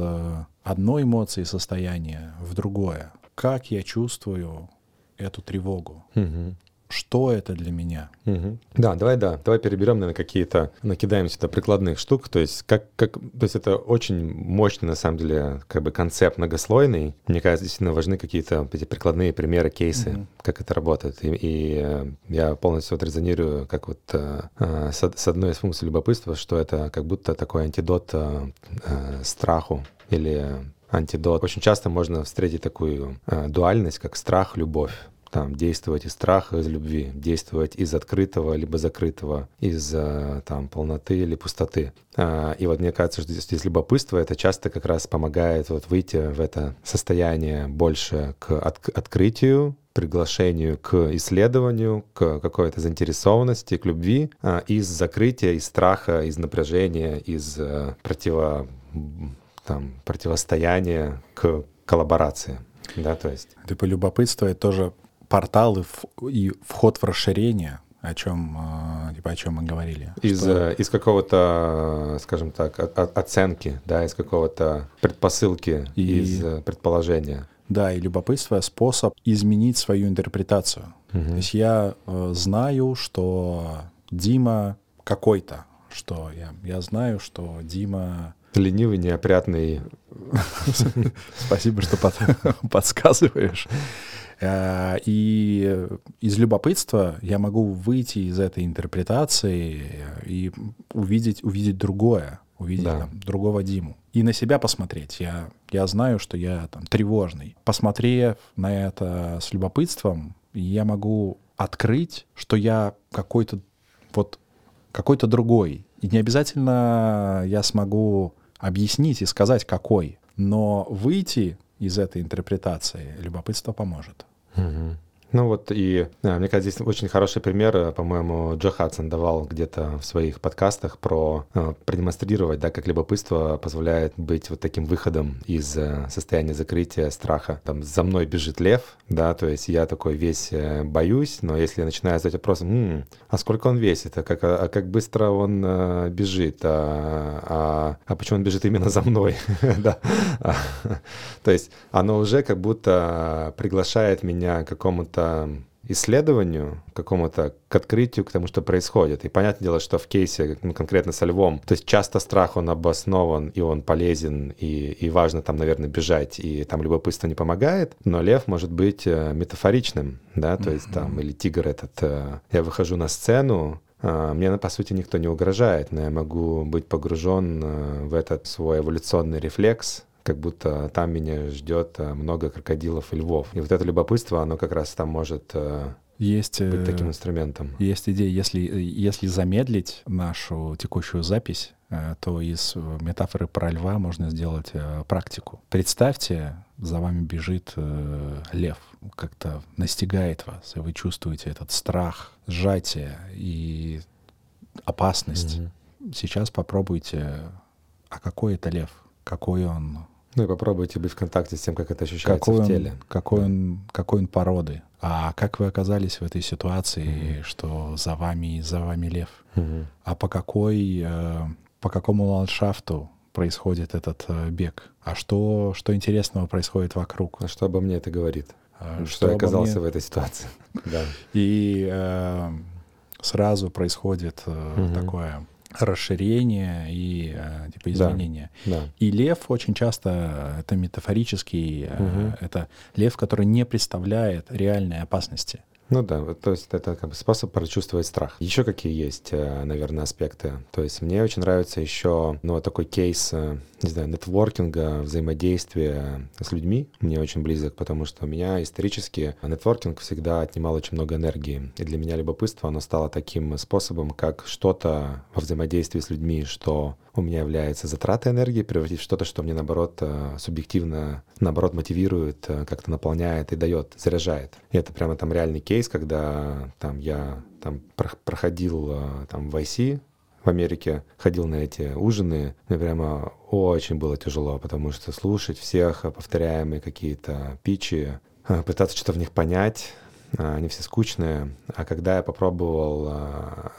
одной эмоции состояния в другое. Как я чувствую эту тревогу? Угу что это для меня. Угу. Да, давай, да, давай переберем, наверное, какие-то, накидаем сюда прикладных штук, то есть как, как, то есть это очень мощный, на самом деле, как бы концепт многослойный. Мне кажется, действительно важны какие-то эти прикладные примеры, кейсы, угу. как это работает. И, и э, я полностью вот резонирую, как вот э, э, с, с одной из функций любопытства, что это как будто такой антидот э, э, страху или антидот. Очень часто можно встретить такую э, дуальность, как страх, любовь там, действовать из страха, из любви, действовать из открытого либо закрытого, из э, там, полноты или пустоты. А, и вот мне кажется, что здесь, любопытство это часто как раз помогает вот выйти в это состояние больше к от, открытию, приглашению к исследованию, к какой-то заинтересованности, к любви, а, из закрытия, из страха, из напряжения, из э, противо, там, противостояния к коллаборации. Да, то есть. Типа любопытство — это тоже порталы и вход в расширение, о чем, а, типа, о чем мы говорили. Из, что... Э, из какого-то, скажем так, оценки, да, из какого-то предпосылки, и... из э, предположения. Да, и любопытство — способ изменить свою интерпретацию. Угу. То есть я э, знаю, что Дима какой-то, что я, я знаю, что Дима... Ленивый, неопрятный. Спасибо, что подсказываешь. Э, и из любопытства я могу выйти из этой интерпретации и увидеть, увидеть другое, увидеть да. там, другого Диму. И на себя посмотреть. Я, я знаю, что я там тревожный. Посмотрев на это с любопытством, я могу открыть, что я какой-то вот какой-то другой. И не обязательно я смогу объяснить и сказать, какой. Но выйти из этой интерпретации любопытство поможет. Mm-hmm. Ну вот и, мне кажется, здесь очень хороший пример, э, по-моему, Джо Хадсон давал где-то в своих подкастах про э, продемонстрировать, да, как любопытство позволяет быть вот таким выходом из э, состояния закрытия, страха. Там за мной бежит лев, да, то есть я такой весь э, боюсь, но если я начинаю задать вопрос, м-м, а сколько он весит, а как, а, а как быстро он э, бежит, а, а, а почему он бежит именно за мной, да, то есть оно уже как будто приглашает меня к какому-то какому-то исследованию, какому-то к открытию, к тому, что происходит. И понятное дело, что в кейсе ну, конкретно со львом, то есть часто страх, он обоснован, и он полезен, и, и важно там, наверное, бежать, и там любопытство не помогает, но лев может быть э, метафоричным, да, то есть там, или тигр этот, э, я выхожу на сцену, э, мне, по сути, никто не угрожает, но я могу быть погружен в этот свой эволюционный рефлекс, как будто там меня ждет э, много крокодилов и львов. И вот это любопытство, оно как раз там может э, есть, быть таким инструментом. Есть идея, если, если замедлить нашу текущую запись, э, то из метафоры про льва можно сделать практику. Представьте, за вами бежит лев, как-то настигает вас, и вы чувствуете этот страх, сжатие и опасность. Mm-hmm. Сейчас попробуйте, а какой это лев? Какой он ну и попробуйте быть в контакте с тем, как это ощущается какой в теле. Он, какой, он, какой он породы. А как вы оказались в этой ситуации, mm-hmm. что за вами за вами лев? Mm-hmm. А по какой э, по какому ландшафту происходит этот э, бег? А что что интересного происходит вокруг? А что обо мне это говорит? А, что, что я оказался мне... в этой ситуации? да. И э, сразу происходит э, mm-hmm. такое расширение и э, типа изменения. Да, да. И лев очень часто это метафорический, угу. это лев, который не представляет реальной опасности. Ну да, то есть это как бы способ прочувствовать страх. Еще какие есть, э, наверное, аспекты? То есть мне очень нравится еще, ну, такой кейс, э, не знаю, нетворкинга, взаимодействия с людьми. Мне очень близок, потому что у меня исторически нетворкинг всегда отнимал очень много энергии. И для меня любопытство, оно стало таким способом, как что-то во взаимодействии с людьми, что у меня является затратой энергии, превратить в что-то, что мне, наоборот, э, субъективно, наоборот, мотивирует, как-то наполняет и дает, заряжает. И это прямо там реальный кейс, когда там я там проходил э, там в IC в Америке, ходил на эти ужины, мне прямо очень было тяжело, потому что слушать всех повторяемые какие-то пичи, э, пытаться что-то в них понять, э, они все скучные. А когда я попробовал,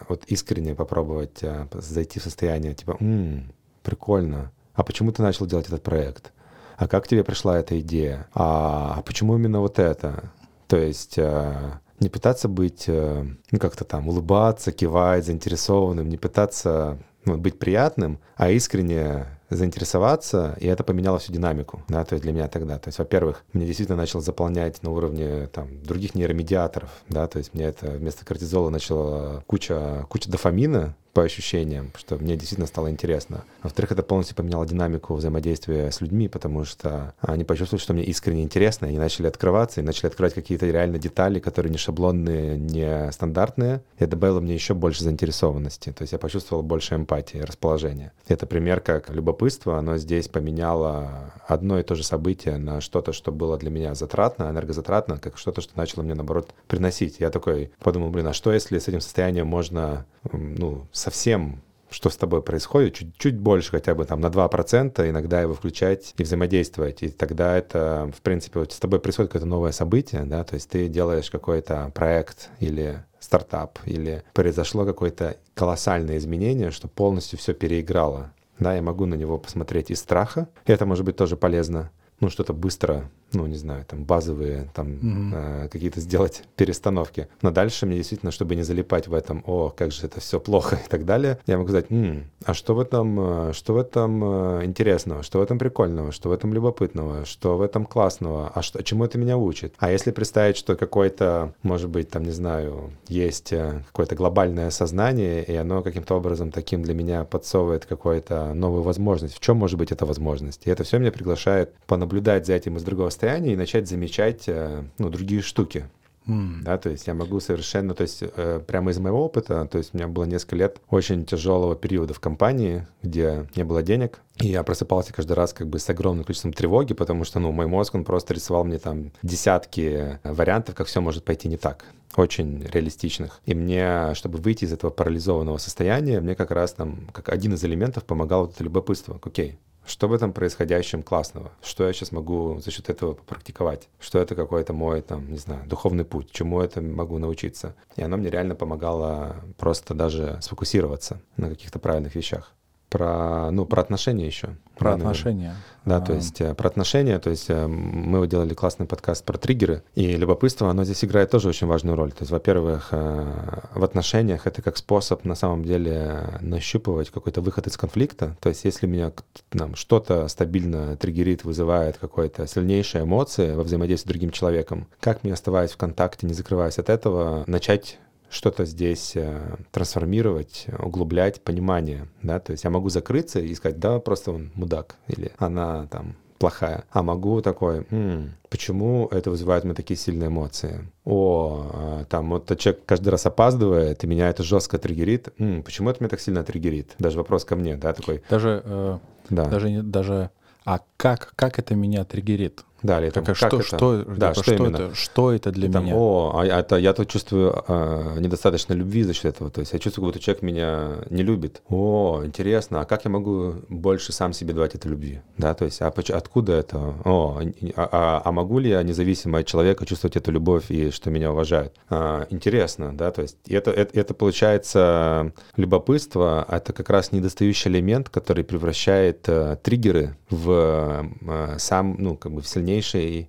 вот искренне попробовать зайти в состояние типа, «М, прикольно, а почему ты начал делать этот проект? А как тебе пришла эта идея? А, а почему именно вот это? То есть не пытаться быть, ну, как-то там улыбаться, кивать, заинтересованным, не пытаться ну, быть приятным, а искренне заинтересоваться, и это поменяло всю динамику, да, то есть для меня тогда. То есть, во-первых, мне действительно начал заполнять на уровне там других нейромедиаторов, да, то есть мне это вместо кортизола начало куча, куча дофамина, по ощущениям, что мне действительно стало интересно. Во-вторых, это полностью поменяло динамику взаимодействия с людьми, потому что они почувствовали, что мне искренне интересно, и они начали открываться, и начали открывать какие-то реально детали, которые не шаблонные, не стандартные. И это добавило мне еще больше заинтересованности. То есть я почувствовал больше эмпатии, расположения. Это пример, как любопытство, оно здесь поменяло одно и то же событие на что-то, что было для меня затратно, энергозатратно, как что-то, что начало мне, наоборот, приносить. Я такой подумал, блин, а что, если с этим состоянием можно, ну, совсем что с тобой происходит, чуть, чуть больше хотя бы там на 2%, иногда его включать и взаимодействовать. И тогда это, в принципе, вот с тобой происходит какое-то новое событие, да, то есть ты делаешь какой-то проект или стартап, или произошло какое-то колоссальное изменение, что полностью все переиграло. Да, я могу на него посмотреть из страха, это может быть тоже полезно, ну, что-то быстро ну, не знаю, там базовые, там mm-hmm. э, какие-то сделать перестановки. Но дальше мне действительно, чтобы не залипать в этом, о, как же это все плохо и так далее, я могу сказать, М, а что в этом, э, что в этом э, интересного, что в этом прикольного, что в этом любопытного, что в этом классного, а что, чему это меня учит? А если представить, что какой-то, может быть, там, не знаю, есть э, какое-то глобальное сознание, и оно каким-то образом таким для меня подсовывает какую-то новую возможность, в чем может быть эта возможность? И это все меня приглашает понаблюдать за этим из другого состоянии и начать замечать э, ну, другие штуки. Mm. Да, то есть я могу совершенно, то есть э, прямо из моего опыта, то есть у меня было несколько лет очень тяжелого периода в компании, где не было денег, и я просыпался каждый раз как бы с огромным количеством тревоги, потому что, ну, мой мозг, он просто рисовал мне там десятки вариантов, как все может пойти не так очень реалистичных. И мне, чтобы выйти из этого парализованного состояния, мне как раз там, как один из элементов помогал вот это любопытство. Окей, что в этом происходящем классного? Что я сейчас могу за счет этого попрактиковать? Что это какой-то мой, там, не знаю, духовный путь? Чему это могу научиться? И оно мне реально помогало просто даже сфокусироваться на каких-то правильных вещах про, ну, про отношения еще. Про да, отношения. Да, а... то есть э, про отношения, то есть э, мы делали классный подкаст про триггеры, и любопытство, оно здесь играет тоже очень важную роль. То есть, во-первых, э, в отношениях это как способ на самом деле нащупывать какой-то выход из конфликта. То есть, если меня нам что-то стабильно триггерит, вызывает какой-то сильнейшие эмоции во взаимодействии с другим человеком, как мне оставаясь в контакте, не закрываясь от этого, начать что-то здесь э, трансформировать, углублять понимание, да, то есть я могу закрыться и сказать, да, просто он мудак, или она там плохая, а могу такой, М, почему это вызывает у меня такие сильные эмоции? О, а, там вот человек каждый раз опаздывает, и меня это жестко триггерит. М, почему это меня так сильно триггерит? Даже вопрос ко мне, да, такой. Даже, э, да. даже, даже, а как, как это меня триггерит? Да, или там, так, а что, это? что, да, что, что, это, что это для там, меня? О, а это я тут чувствую а, недостаточно любви за счет этого. То есть я чувствую, как будто человек меня не любит. О, интересно, а как я могу больше сам себе давать этой любви? Да, то есть а откуда это? О, а, а, а могу ли я независимо от человека чувствовать эту любовь и что меня уважают? А, интересно, да, то есть это, это, это получается любопытство, это как раз недостающий элемент, который превращает а, триггеры в а, сам, ну, как бы в сильнейший э,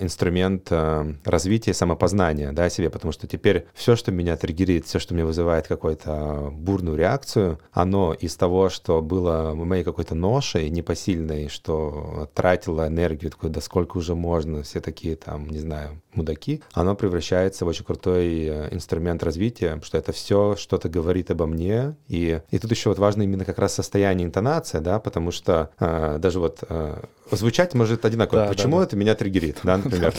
инструмент э, развития самопознания да, себе, потому что теперь все, что меня триггерит, все, что мне вызывает какую-то бурную реакцию, оно из того, что было моей какой-то ношей непосильной, что тратило энергию, такой, да сколько уже можно, все такие там, не знаю, мудаки, оно превращается в очень крутой э, инструмент развития, что это все что-то говорит обо мне. И, и тут еще вот важно именно как раз состояние интонация, да, потому что э, даже вот э, звучать может одинаково. Да, почему да, это меня триггерит, да, например?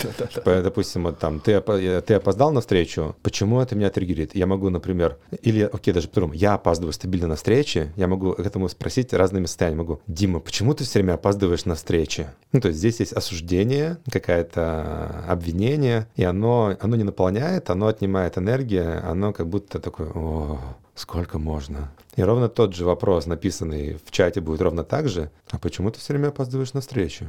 Допустим, вот там, ты, опоздал на встречу, почему это меня триггерит? Я могу, например, или, окей, даже по я опаздываю стабильно на встрече, я могу к этому спросить разными состояниями. Могу, Дима, почему ты все время опаздываешь на встречи? Ну, то есть здесь есть осуждение, какое-то обвинение, и оно, оно не наполняет, оно отнимает энергию, оно как будто такое, о, сколько можно. И ровно тот же вопрос, написанный в чате, будет ровно так же. А почему ты все время опаздываешь на встречу?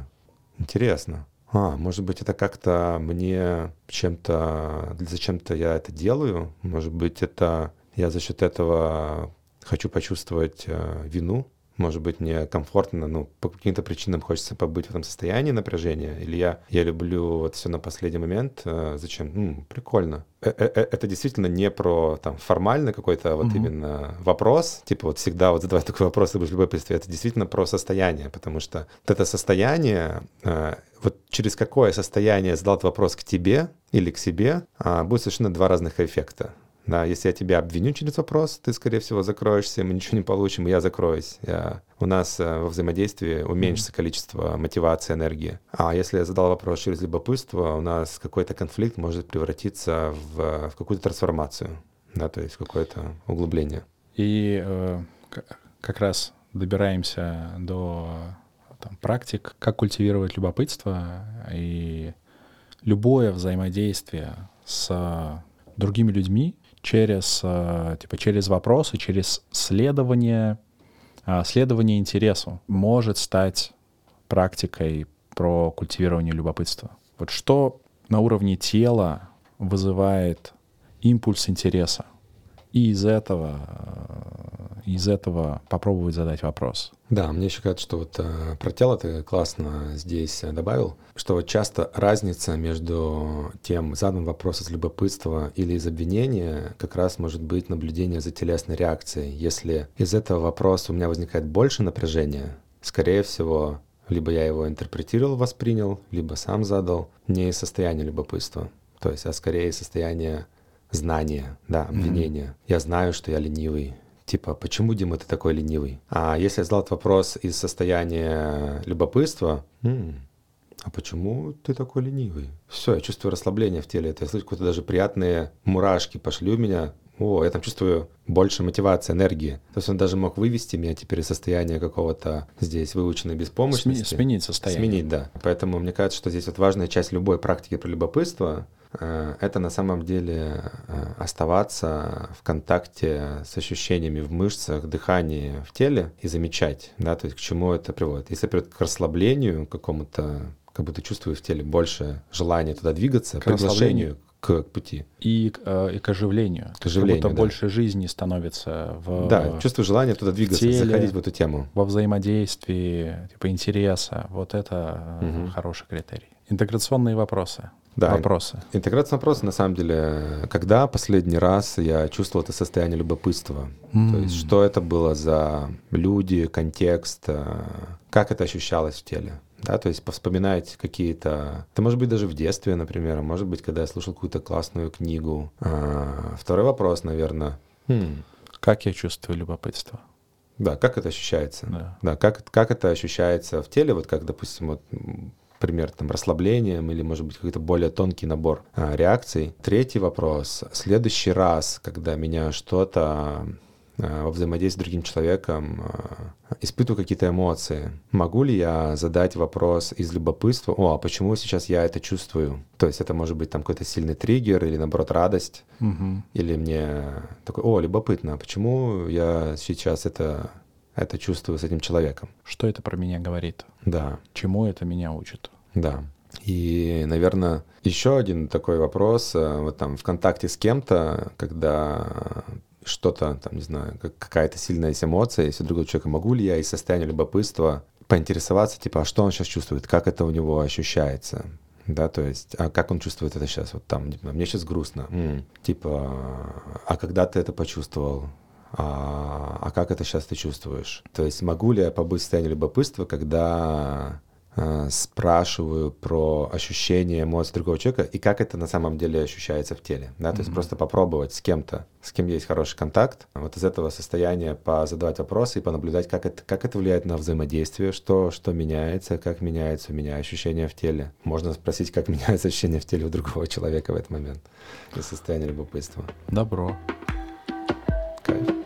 Интересно. А, может быть, это как-то мне чем-то, зачем-то я это делаю? Может быть, это я за счет этого хочу почувствовать э, вину может быть, мне комфортно, ну, по каким-то причинам хочется побыть в этом состоянии напряжения, или я, я люблю вот все на последний момент, э, зачем? Ну, прикольно. Э -э, э это действительно не про там формальный какой-то вот mm-hmm. именно вопрос, типа вот всегда вот задавать такой вопрос, ты будешь любопытстве, это действительно про состояние, потому что вот это состояние, э, вот через какое состояние задал этот вопрос к тебе или к себе, э, будет совершенно два разных эффекта. Да, если я тебя обвиню через вопрос, ты, скорее всего, закроешься, мы ничего не получим, и я закроюсь. Я... У нас э, во взаимодействии уменьшится mm-hmm. количество мотивации, энергии. А если я задал вопрос через любопытство, у нас какой-то конфликт может превратиться в, в какую-то трансформацию, да, то есть какое-то углубление. И э, как раз добираемся до там, практик, как культивировать любопытство и любое взаимодействие с другими людьми через, э, типа, через вопросы, через следование, э, следование интересу может стать практикой про культивирование любопытства. Вот что на уровне тела вызывает импульс интереса? И из этого э, из этого попробовать задать вопрос. Да, мне еще кажется, что вот э, про тело ты классно здесь добавил, что вот часто разница между тем, задан вопрос из любопытства или из обвинения, как раз может быть наблюдение за телесной реакцией. Если из этого вопроса у меня возникает больше напряжения, скорее всего, либо я его интерпретировал, воспринял, либо сам задал, не из состояния любопытства, то есть, а скорее из состояния знания, да, обвинения. Mm-hmm. Я знаю, что я ленивый, типа, почему, Дима, ты такой ленивый? А если я задал этот вопрос из состояния любопытства, м-м, а почему ты такой ленивый? Все, я чувствую расслабление в теле, это я слышу какие-то даже приятные мурашки пошли у меня. О, я там чувствую больше мотивации, энергии. То есть он даже мог вывести меня теперь из состояния какого-то здесь выученной беспомощности. Сменить состояние. Сменить, да. Поэтому мне кажется, что здесь вот важная часть любой практики про любопытство это на самом деле э, оставаться в контакте с ощущениями в мышцах, дыхании в теле и замечать, да, то есть к чему это приводит. Если приводит к расслаблению какому-то, как будто чувствую в теле больше желания туда двигаться, к приглашению к пути. И, э, и к оживлению. К оживлению, как будто да. больше жизни становится в Да, чувство желания туда двигаться, теле, заходить в эту тему. Во взаимодействии, типа интереса. Вот это угу. хороший критерий. Интеграционные вопросы да, вопросы. Интеграция вопроса, на самом деле, когда последний раз я чувствовал это состояние любопытства? Mm. То есть, что это было за люди, контекст, э, как это ощущалось в теле? Да, то есть повспоминать какие-то... Это может быть даже в детстве, например, а может быть, когда я слушал какую-то классную книгу. А, второй вопрос, наверное. Хм. Как я чувствую любопытство? Да, как это ощущается? Да, да как, как это ощущается в теле, вот как, допустим, вот пример, там, расслаблением или, может быть, какой-то более тонкий набор а, реакций. Третий вопрос. Следующий раз, когда меня что-то а, во взаимодействии с другим человеком а, испытываю какие-то эмоции. Могу ли я задать вопрос из любопытства, о, а почему сейчас я это чувствую? То есть это может быть там какой-то сильный триггер или наоборот радость, угу. или мне такой, о, любопытно, почему я сейчас это это чувствую с этим человеком. Что это про меня говорит? Да. Чему это меня учит? Да. И, наверное, еще один такой вопрос, э, вот там в контакте с кем-то, когда что-то, там, не знаю, какая-то сильная есть эмоция, если другого человека могу ли я из состояния любопытства поинтересоваться, типа, а что он сейчас чувствует, как это у него ощущается, да, то есть, а как он чувствует это сейчас, вот там, типа, мне сейчас грустно, М, типа, а когда ты это почувствовал, а, а как это сейчас ты чувствуешь? То есть могу ли я побыть в состоянии любопытства, когда спрашиваю про ощущения, эмоции другого человека и как это на самом деле ощущается в теле. Да? То mm-hmm. есть просто попробовать с кем-то, с кем есть хороший контакт, вот из этого состояния позадавать вопросы и понаблюдать, как это, как это влияет на взаимодействие, что, что меняется, как меняется у меня ощущение в теле. Можно спросить, как меняется ощущение в теле у другого человека в этот момент из состояния любопытства. Добро. Кайф.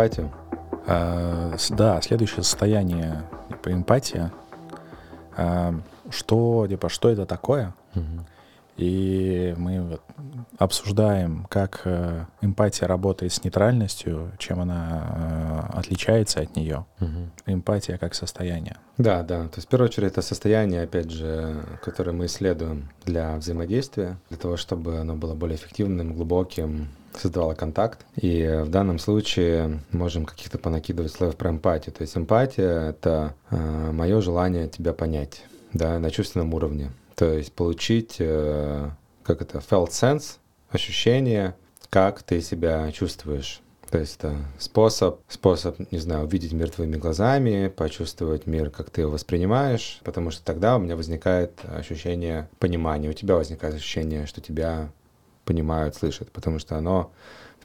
Эмпатию? А, да, следующее состояние типа эмпатия. А, что, типа, что это такое? Угу. И мы вот обсуждаем, как э, эмпатия работает с нейтральностью, чем она э, отличается от нее. Угу. Эмпатия как состояние. Да, да. То есть, в первую очередь, это состояние, опять же, которое мы исследуем для взаимодействия, для того, чтобы оно было более эффективным, глубоким, создавала контакт. И в данном случае можем каких-то понакидывать слоев про эмпатию. То есть эмпатия — это э, мое желание тебя понять да, на чувственном уровне. То есть получить, э, как это, felt sense, ощущение, как ты себя чувствуешь. То есть это способ, способ, не знаю, увидеть мир твоими глазами, почувствовать мир, как ты его воспринимаешь, потому что тогда у меня возникает ощущение понимания, у тебя возникает ощущение, что тебя понимают, слышат, потому что оно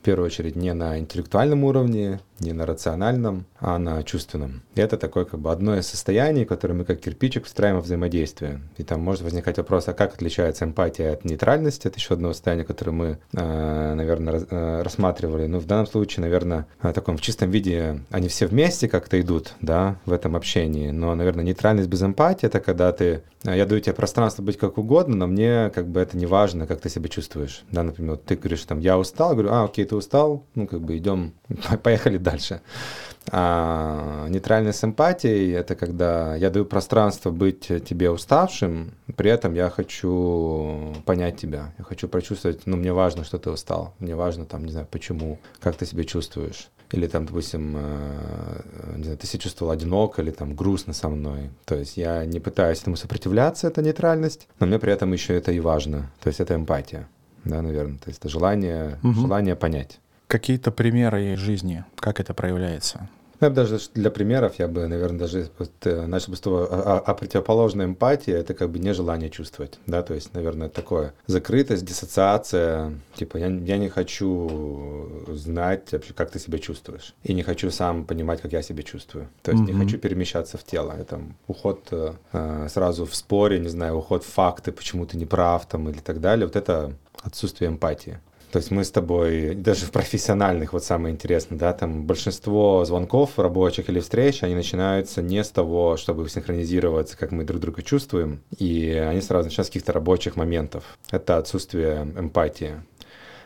первую очередь не на интеллектуальном уровне, не на рациональном, а на чувственном. Это такое как бы одно из состояний, которое мы как кирпичик встраиваем в взаимодействие. И там может возникать вопрос, а как отличается эмпатия от нейтральности? Это еще одно состояние, которое мы, э, наверное, э, рассматривали. Но в данном случае, наверное, в таком в чистом виде они все вместе как-то идут, да, в этом общении. Но, наверное, нейтральность без эмпатии — это когда ты... Э, я даю тебе пространство быть как угодно, но мне как бы это не важно, как ты себя чувствуешь. Да, например, ты говоришь там, я устал, говорю, а, окей, ты устал, ну, как бы идем, поехали дальше. А нейтральная симпатия — это когда я даю пространство быть тебе уставшим, при этом я хочу понять тебя, я хочу прочувствовать, ну, мне важно, что ты устал, мне важно, там, не знаю, почему, как ты себя чувствуешь. Или там, допустим, э, не знаю, ты себя чувствовал одиноко или там грустно со мной. То есть я не пытаюсь этому сопротивляться, это нейтральность, но мне при этом еще это и важно. То есть это эмпатия, да, наверное. То есть это желание, угу. желание понять. Какие-то примеры жизни, как это проявляется? Ну, я бы даже для примеров, я бы, наверное, даже вот, э, начал бы с того, а, а, а противоположная эмпатия — это как бы нежелание чувствовать, да, то есть, наверное, такое закрытость, диссоциация, типа, я, я не хочу знать вообще, как ты себя чувствуешь, и не хочу сам понимать, как я себя чувствую, то есть mm-hmm. не хочу перемещаться в тело, это уход э, э, сразу в споре, не знаю, уход в факты, почему ты не прав, там, или так далее, вот это отсутствие эмпатии. То есть мы с тобой, даже в профессиональных, вот самое интересное, да, там большинство звонков рабочих или встреч, они начинаются не с того, чтобы синхронизироваться, как мы друг друга чувствуем, и они сразу начинаются с каких-то рабочих моментов. Это отсутствие эмпатии.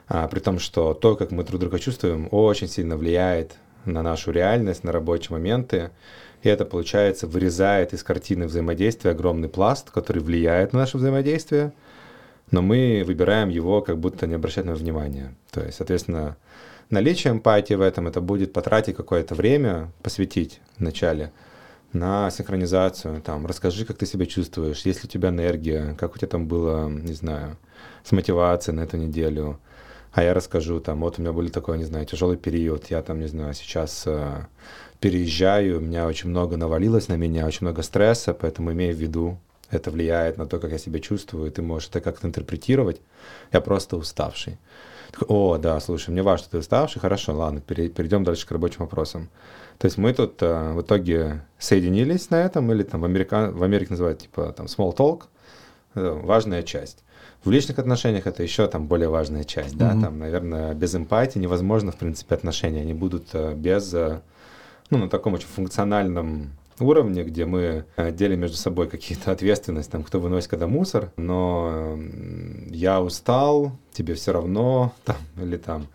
А, при том, что то, как мы друг друга чувствуем, очень сильно влияет на нашу реальность, на рабочие моменты. И это, получается, вырезает из картины взаимодействия огромный пласт, который влияет на наше взаимодействие – но мы выбираем его как будто не обращать на внимание. То есть, соответственно, наличие эмпатии в этом это будет потратить какое-то время, посвятить вначале на синхронизацию, там, расскажи, как ты себя чувствуешь, есть ли у тебя энергия, как у тебя там было, не знаю, с мотивацией на эту неделю, а я расскажу, там, вот у меня был такой, не знаю, тяжелый период, я там, не знаю, сейчас э, переезжаю, у меня очень много навалилось на меня, очень много стресса, поэтому имею в виду, это влияет на то, как я себя чувствую, и ты можешь это как-то интерпретировать. Я просто уставший. О, да, слушай, мне важно, что ты уставший, хорошо, ладно, перейдем дальше к рабочим вопросам. То есть мы тут э, в итоге соединились на этом, или там в, Америка... в Америке называют типа там small talk, это важная часть. В личных отношениях это еще там более важная часть, mm-hmm. да, там, наверное, без эмпатии невозможно, в принципе, отношения, они будут э, без, э, ну, на таком очень функциональном уровне, где мы э, делим между собой какие-то ответственности, там, кто выносит когда мусор, но я устал, тебе все равно, там, или там,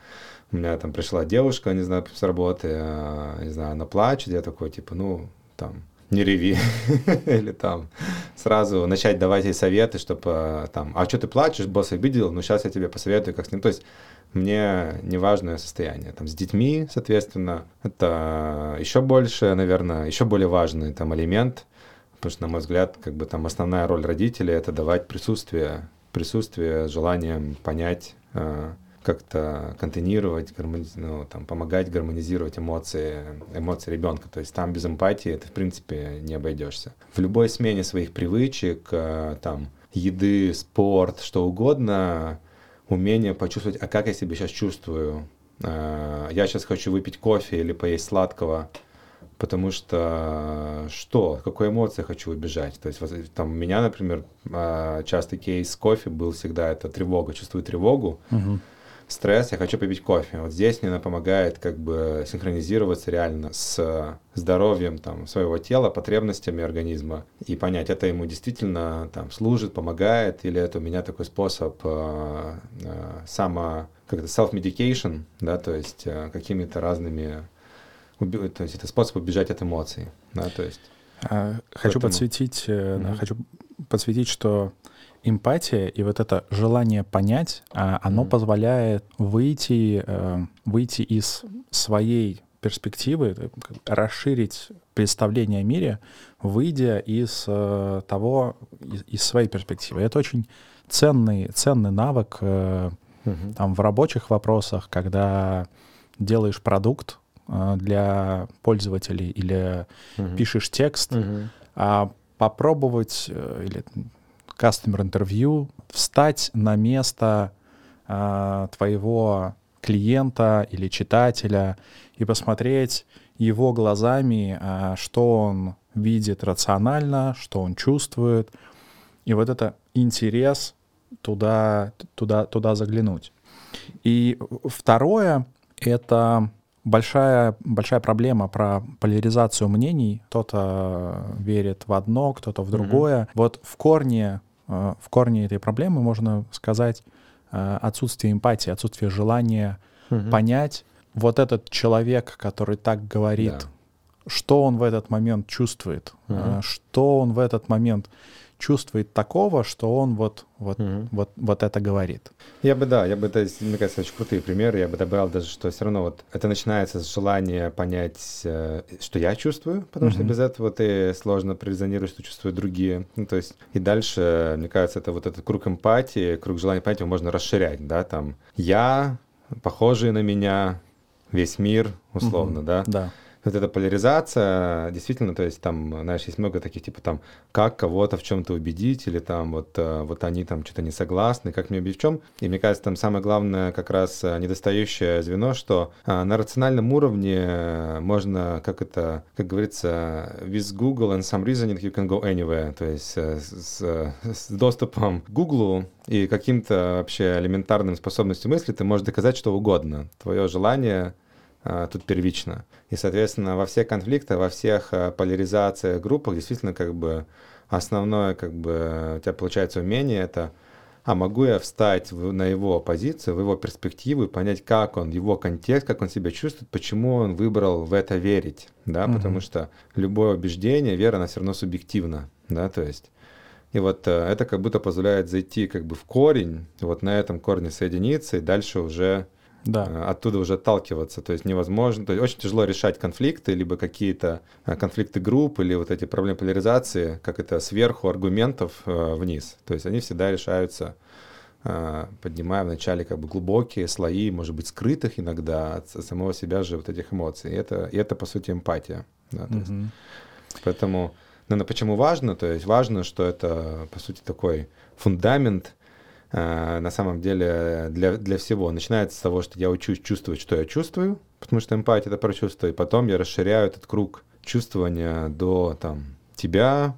у меня там пришла девушка, не знаю, с работы, а, не знаю, она плачет, я такой, типа, ну, там, не реви, или там сразу начать давать ей советы, чтобы а, там, а что ты плачешь, босс обидел, ну сейчас я тебе посоветую, как с ним, то есть мне неважное состояние. Там с детьми, соответственно, это еще больше, наверное, еще более важный там элемент, потому что, на мой взгляд, как бы там основная роль родителей — это давать присутствие, присутствие с желанием понять, а, как-то контейнировать, гармониз... ну, там, помогать гармонизировать эмоции, эмоции ребенка. То есть там без эмпатии это, в принципе, не обойдешься. В любой смене своих привычек, э, там, еды, спорт, что угодно, умение почувствовать, а как я себя сейчас чувствую. Э, я сейчас хочу выпить кофе или поесть сладкого, потому что что, какой эмоции я хочу убежать. То есть там у меня, например, э, частый кейс кофе был всегда это тревога, чувствую тревогу. Uh-huh стресс, я хочу попить кофе. Вот здесь мне она помогает как бы синхронизироваться реально с здоровьем там, своего тела, потребностями организма и понять, это ему действительно там, служит, помогает, или это у меня такой способ э, э, само, как это, self-medication, да, то есть э, какими-то разными, то есть это способ убежать от эмоций, да, то есть. А, хочу поэтому... подсветить, mm-hmm. хочу подсветить, что эмпатия и вот это желание понять, а, оно mm-hmm. позволяет выйти, э, выйти из своей перспективы, э, расширить представление о мире, выйдя из э, того, из, из своей перспективы. Это очень ценный, ценный навык mm-hmm. там, в рабочих вопросах, когда делаешь продукт для пользователей или mm-hmm. пишешь текст, mm-hmm. а попробовать или customer интервью, встать на место э, твоего клиента или читателя и посмотреть его глазами, э, что он видит рационально, что он чувствует. И вот это интерес туда, туда, туда заглянуть. И второе — это большая, большая проблема про поляризацию мнений. Кто-то верит в одно, кто-то в другое. Mm-hmm. Вот в корне, э, в корне этой проблемы можно сказать э, отсутствие эмпатии, отсутствие желания mm-hmm. понять вот этот человек, который так говорит, yeah. что он в этот момент чувствует, mm-hmm. что он в этот момент чувствует такого, что он вот, вот, mm-hmm. вот, вот это говорит. Я бы, да, я бы, это, мне кажется, очень крутые примеры, я бы добавил даже, что все равно вот это начинается с желания понять, э, что я чувствую, потому mm-hmm. что без этого ты сложно прорезонировать, что чувствуют другие. Ну, то есть, и дальше, мне кажется, это вот этот круг эмпатии, круг желания понять, его можно расширять, да, там, я, похожий на меня, весь мир, условно, mm-hmm. да. Да вот эта поляризация, действительно, то есть там, знаешь, есть много таких, типа там, как кого-то в чем-то убедить, или там вот, э, вот они там что-то не согласны, как мне убедить в чем. И мне кажется, там самое главное как раз э, недостающее звено, что а, на рациональном уровне можно, как это, как говорится, with Google and some reasoning you can go anywhere, то есть э, с, с доступом к Google и каким-то вообще элементарным способностью мысли ты можешь доказать что угодно. Твое желание тут первично. И, соответственно, во всех конфликтах, во всех а, поляризациях группах действительно как бы основное как бы у тебя получается умение это а могу я встать в, на его позицию, в его перспективу и понять, как он, его контекст, как он себя чувствует, почему он выбрал в это верить, да, угу. потому что любое убеждение, вера, она все равно субъективна, да, то есть и вот э, это как будто позволяет зайти как бы в корень, вот на этом корне соединиться и дальше уже да. Э, оттуда уже отталкиваться. То есть невозможно, то есть очень тяжело решать конфликты, либо какие-то э, конфликты групп, или вот эти проблемы поляризации, как это сверху аргументов э, вниз. То есть они всегда решаются поднимая вначале как бы глубокие слои, может быть, скрытых иногда от самого себя же вот этих эмоций. И это, и это по сути, эмпатия. Да, то есть, поэтому, наверное, почему важно? То есть важно, что это, по сути, такой фундамент, на самом деле для, для всего. Начинается с того, что я учусь чувствовать, что я чувствую, потому что эмпатия — это про чувство, и потом я расширяю этот круг чувствования до там, тебя,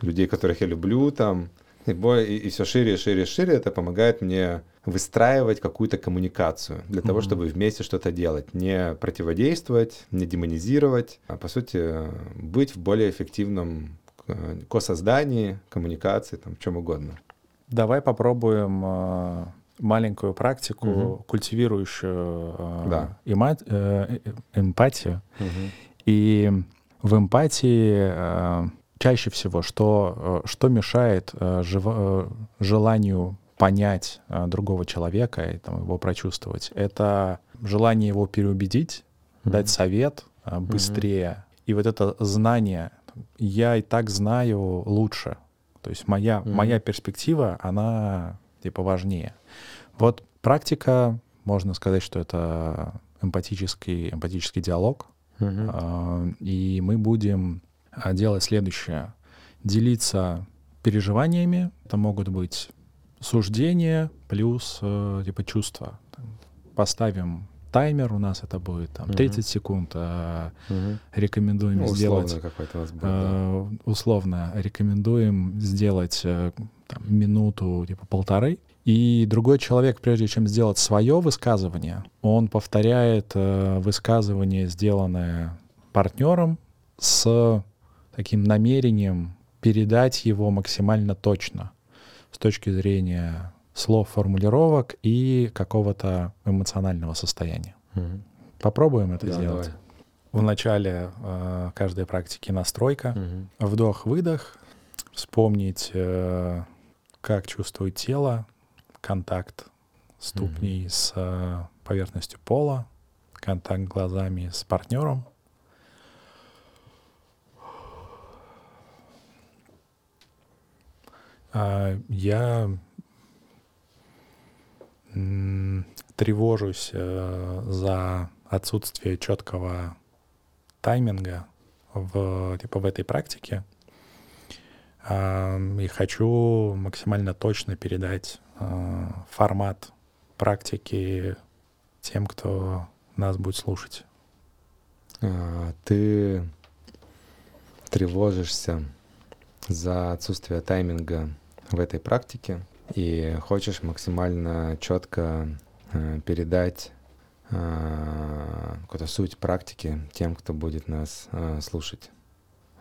людей, которых я люблю, там, и, и, и все шире, шире, шире. Это помогает мне выстраивать какую-то коммуникацию для mm-hmm. того, чтобы вместе что-то делать. Не противодействовать, не демонизировать, а, по сути, быть в более эффективном э, косоздании, коммуникации, там, чем угодно. Давай попробуем э, маленькую практику, Мгм. культивирующую э, Да. эма- э, эмпатию. Мгм. И в эмпатии чаще всего что, что мешает э, желанию понять другого человека и там, его прочувствовать? Это желание его переубедить, дать совет быстрее. И вот это знание, я и так знаю лучше. То есть моя, Мгм. моя перспектива, она типа важнее. Вот практика, можно сказать, что это эмпатический, эмпатический диалог. А, И мы будем а, делать следующее. Делиться переживаниями. Это могут быть суждения плюс э, типа чувства. Поставим таймер, у нас это будет там, Мгм. 30 секунд. а Мгм. Рекомендуем Ну, сделать условно будет, да. э, условно рекомендуем сделать э, там, минуту, типа полторы. И другой человек, прежде чем сделать свое высказывание, он повторяет э, высказывание, сделанное партнером, с таким намерением передать его максимально точно с точки зрения слов, формулировок и какого-то эмоционального состояния. Мгм. Попробуем это Да, сделать. давай. В начале э, каждой практики настройка. Мгм. Вдох-выдох. Вспомнить, э, как чувствует тело, контакт ступней с э, поверхностью пола, контакт глазами с партнером. А, Я тревожусь э, за отсутствие четкого тайминга в, типа, в этой практике. И хочу максимально точно передать э, формат практики тем, кто нас будет слушать. А, Ты тревожишься за отсутствие тайминга в этой практике и хочешь максимально четко э, передать э, какую-то суть практики тем, кто будет нас э, слушать.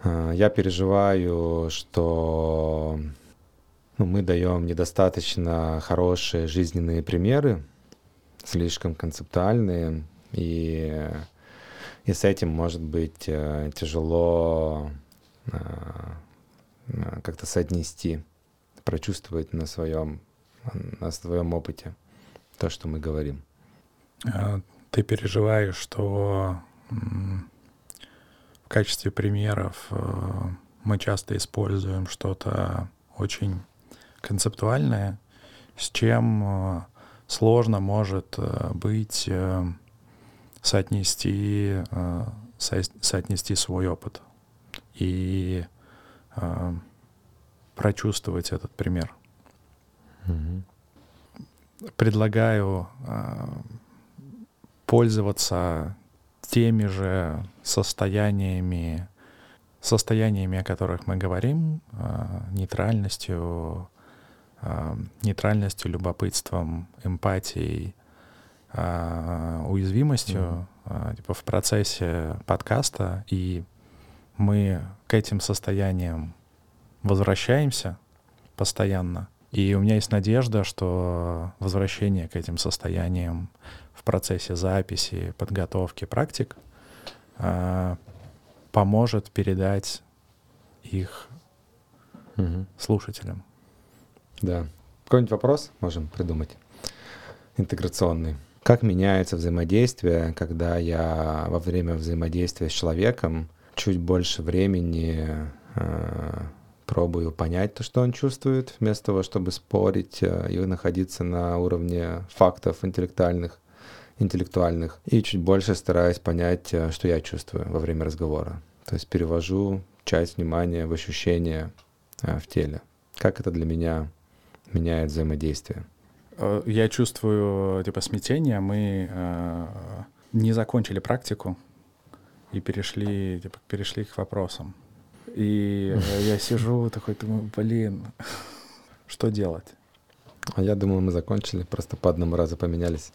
Я переживаю, что ну, мы даем недостаточно хорошие жизненные примеры, слишком концептуальные, и, и с этим может быть тяжело как-то соотнести, прочувствовать на своем, на своем опыте то, что мы говорим. А, Ты переживаешь, что в качестве примеров э, мы часто используем что-то очень концептуальное, с чем э, сложно может э, быть соотнести, со- соотнести свой опыт и прочувствовать этот пример. предлагаю э, пользоваться теми же состояниями, состояниями, о которых мы говорим, э, нейтральностью, э, нейтральностью, любопытством, эмпатией, э, уязвимостью, э, типа в процессе подкаста, и мы к этим состояниям возвращаемся постоянно. И у меня есть надежда, что возвращение к этим состояниям в процессе записи, подготовки практик а, поможет передать их Мгм. слушателям. Да. Какой-нибудь вопрос можем придумать? Интеграционный. Как меняется взаимодействие, когда я во время взаимодействия с человеком чуть больше времени э, пробую понять то, что он чувствует, вместо того, чтобы спорить э, и находиться на уровне фактов интеллектуальных, интеллектуальных, и чуть больше стараюсь понять, э, что я чувствую во время разговора. То есть перевожу часть внимания в ощущения э, в теле. Как это для меня меняет взаимодействие? Я чувствую типа смятение. Мы э, не закончили практику и перешли, типа, перешли к вопросам. И э, я сижу такой, думаю, блин, что делать? А я думаю, мы закончили, просто по одному разу поменялись.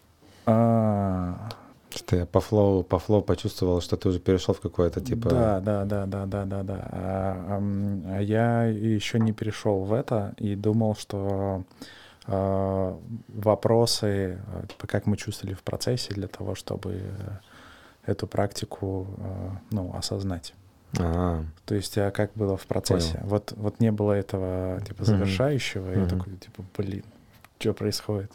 А, Что я по flow, по flow почувствовал, что ты уже перешел в какое-то типа... Да, да, да, да, да, да, да. А, а я еще не перешел в это и думал, что э, вопросы, э, типа, как мы чувствовали в процессе для того, чтобы эту практику, ну, осознать. А-а-а. То есть, а как было в процессе? Вот, вот не было этого, типа, завершающего, mm-hmm. я такой, типа, блин, что происходит?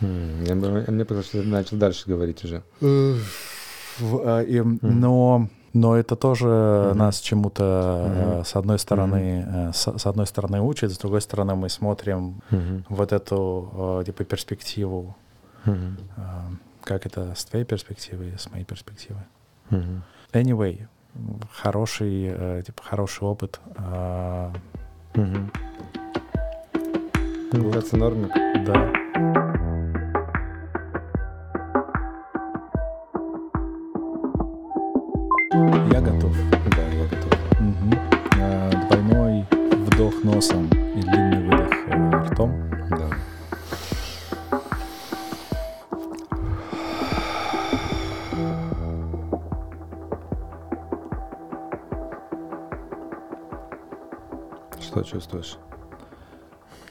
Mm-hmm. Я, мне показалось, что ты начал дальше говорить уже. А, и. Но но это тоже mm-hmm. нас чему-то mm-hmm. с одной стороны mm-hmm. с, с одной стороны учит, с другой стороны мы смотрим mm-hmm. вот эту типа перспективу, mm-hmm. как это с твоей перспективы, с моей перспективы. Mm-hmm. Anyway, хороший типа хороший опыт. Mm-hmm. Называется нормик. Да. Я готов. Да, я готов. Угу. Двойной вдох носом и длинный выдох э, ртом. Да. Чувствуешь?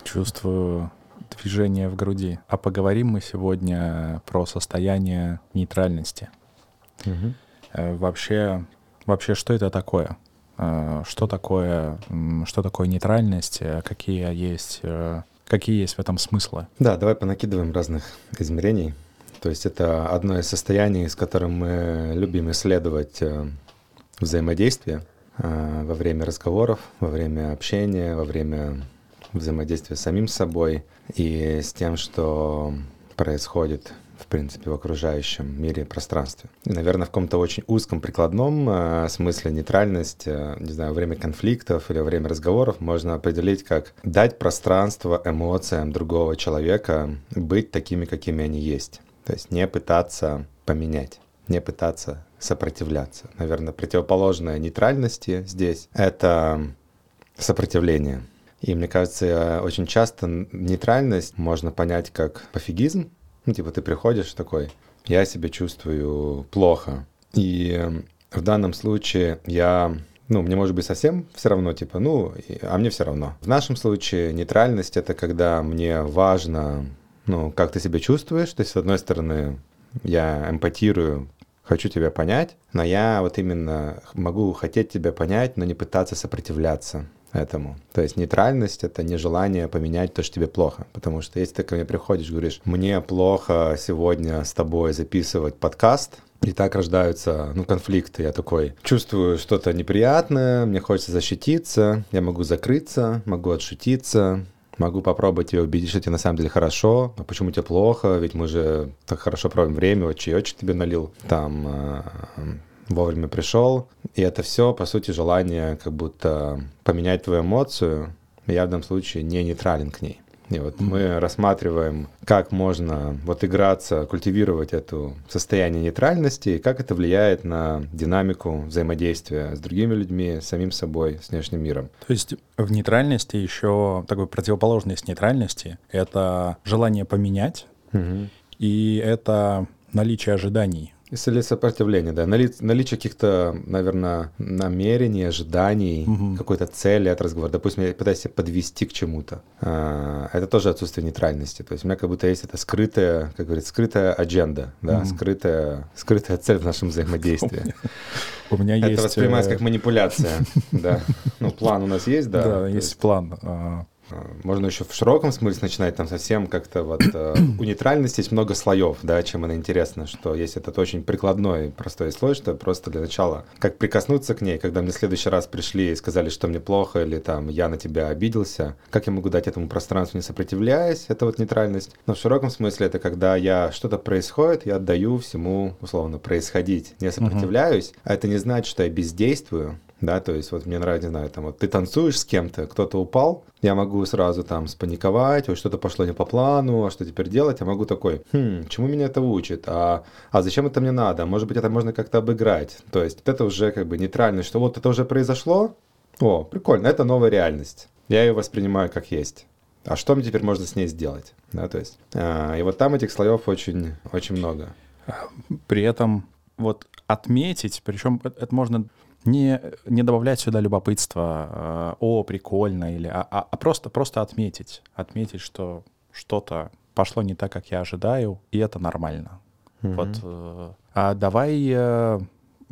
Чувствую движение в груди. А поговорим мы сегодня про состояние нейтральности. Угу. Вообще, вообще, что это такое? Э, что такое, что такое нейтральность? Э, какие есть, какие есть в этом смыслы? Да, давай понакидываем разных измерений. То есть это одно из состояний, с которым мы любим исследовать взаимодействие во время разговоров, во время общения, во время взаимодействия с самим собой и с тем, что происходит в принципе, в окружающем мире и пространстве. И, наверное, в каком-то очень узком прикладном э, смысле нейтральность, э, не знаю, время конфликтов или время разговоров можно определить как дать пространство эмоциям другого человека быть такими, какими они есть. То есть не пытаться поменять, не пытаться сопротивляться. Наверное, противоположное нейтральности здесь — это сопротивление. И мне кажется, очень часто нейтральность можно понять как пофигизм, ну, типа, ты приходишь такой, я себя чувствую плохо. И в данном случае я ну, мне может быть совсем все равно, типа, ну, а мне все равно. В нашем случае нейтральность это когда мне важно, ну, как ты себя чувствуешь. То есть, с одной стороны, я эмпатирую, хочу тебя понять, но я вот именно могу хотеть тебя понять, но не пытаться сопротивляться этому. То есть нейтральность — это не желание поменять то, что тебе плохо. Потому что если ты ко мне приходишь, говоришь, мне плохо сегодня с тобой записывать подкаст, и так рождаются ну, конфликты. Я такой чувствую что-то неприятное, мне хочется защититься, я могу закрыться, могу отшутиться, могу попробовать тебя убедить, что тебе на самом деле хорошо, а почему тебе плохо, ведь мы же так хорошо проводим время, вот чаечек тебе налил, там э, вовремя пришел. И это все, по сути, желание как будто поменять твою эмоцию. Я в данном случае не нейтрален к ней. И вот мы рассматриваем, как можно вот играться, культивировать это состояние нейтральности, и как это влияет на динамику взаимодействия с другими людьми, с самим собой, с внешним миром. То есть в нейтральности еще такой противоположность нейтральности — это желание поменять, угу. и это наличие ожиданий или сопротивление, да. Нали, наличие каких-то, наверное, намерений, ожиданий, угу. какой-то цели от разговора. Допустим, я пытаюсь себя подвести к чему-то. А, это тоже отсутствие нейтральности. То есть у меня как будто есть эта скрытая, как говорится, скрытая адженда, да, угу. скрытая, скрытая цель в нашем взаимодействии. У меня есть... Это воспринимается э, как манипуляция, да. Ну, план у нас есть, да. Да, есть план. А, можно еще в широком смысле начинать, там совсем как-то вот э, у нейтральности есть много слоев, да, чем она интересна, что есть этот очень прикладной простой слой, что просто для начала, как прикоснуться к ней, когда мне в следующий раз пришли и сказали, что мне плохо, или там я на тебя обиделся, как я могу дать этому пространству, не сопротивляясь, это вот нейтральность. Но в широком смысле это когда я что-то происходит, я отдаю всему, условно, происходить, не сопротивляюсь, uh-huh. а это не значит, что я бездействую, да, то есть вот мне нравится, не знаю, там вот ты танцуешь с кем-то, кто-то упал, я могу сразу там спаниковать, ой, что-то пошло не по плану, а что теперь делать? Я могу такой, хм, чему меня это учит? А, а зачем это мне надо? Может быть, это можно как-то обыграть? То есть это уже как бы нейтрально, что вот это уже произошло, о, прикольно, это новая реальность. Я ее воспринимаю как есть. А что мне теперь можно с ней сделать? Да, то есть, а, и вот там этих слоев очень, очень много. При этом вот отметить, причем это можно не, не добавлять сюда любопытство, э, о, прикольно, или, а, а, а просто, просто отметить, отметить, что, что-то пошло не так, как я ожидаю, и это нормально. Mm-hmm. Вот. Э, а давай э,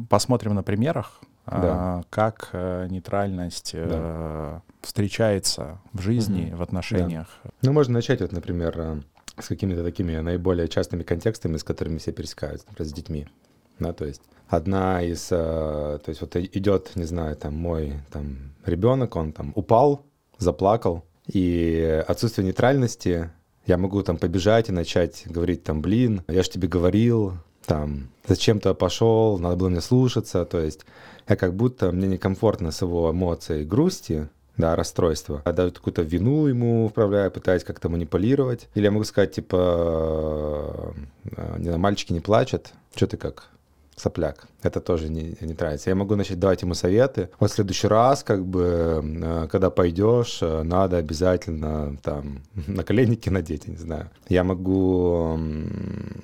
посмотрим на примерах, да. как нейтральность да. встречается в жизни, mm-hmm. в отношениях. Да. Ну, можно начать, вот, например, с какими-то такими наиболее частыми контекстами, с которыми все пересекаются, например, с детьми. Да, то есть одна из, э, то есть вот идет, не знаю, там мой там ребенок, он там упал, заплакал, и отсутствие нейтральности, я могу там побежать и начать говорить там, блин, я же тебе говорил, там, зачем ты пошел, надо было мне слушаться, то есть я как будто мне некомфортно с его эмоцией грусти, да, расстройства. Я даже какую-то вину ему вправляю, пытаюсь как-то манипулировать. Или я могу сказать, типа, э, не знаю, мальчики не плачут, что ты как? Сопляк. Это тоже не, не нравится. Я могу начать давать ему советы. Вот в следующий раз, как бы, э, когда пойдешь, э, надо обязательно там наколенники надеть, я не знаю. Я могу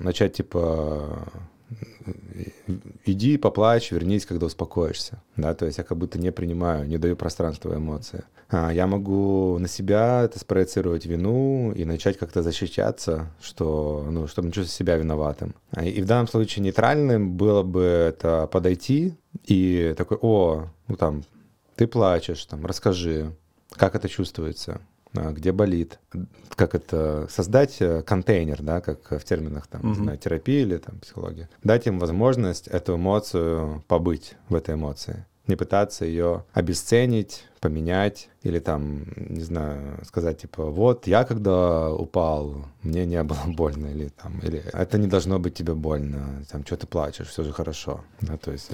начать, типа, иди поплачь, вернись, когда успокоишься. Да, то есть я как будто не принимаю, не даю пространства эмоции. А, я могу на себя это спроецировать вину и начать как-то защищаться, что, ну, чтобы не чувствовать себя виноватым. А, и в данном случае нейтральным было бы это подойти и такой, о, ну там, ты плачешь, там, расскажи, как это чувствуется, где болит, как это создать э, контейнер, да, как в терминах там, mm-hmm. знаю, терапии или там психологии, дать им возможность эту эмоцию побыть в этой эмоции, не пытаться ее обесценить, поменять или там, не знаю, сказать типа, вот я когда упал, мне не было больно или там, или это не должно быть тебе больно, там, что ты плачешь, все же хорошо, да, то есть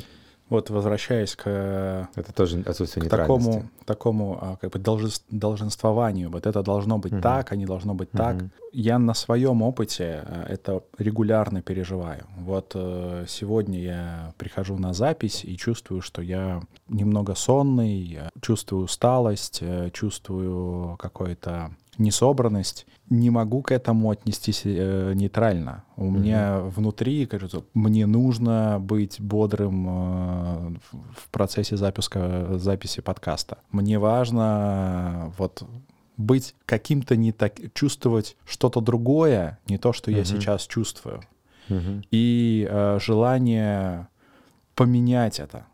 вот возвращаясь к, это тоже отсутствие к такому, такому а, как бы долженствованию, вот это должно быть угу. так, а не должно быть угу. так. Я на своем опыте а, это регулярно переживаю. Вот э, сегодня я прихожу на запись и чувствую, что я немного сонный, чувствую усталость, э, чувствую какое-то несобранность, не могу к этому отнестись э, нейтрально. У mm-hmm. меня внутри, кажется, мне нужно быть бодрым э, в процессе запуска, записи подкаста. Мне важно вот быть каким-то не так, чувствовать что-то другое, не то, что mm-hmm. я сейчас чувствую. Mm-hmm. И э, желание поменять это.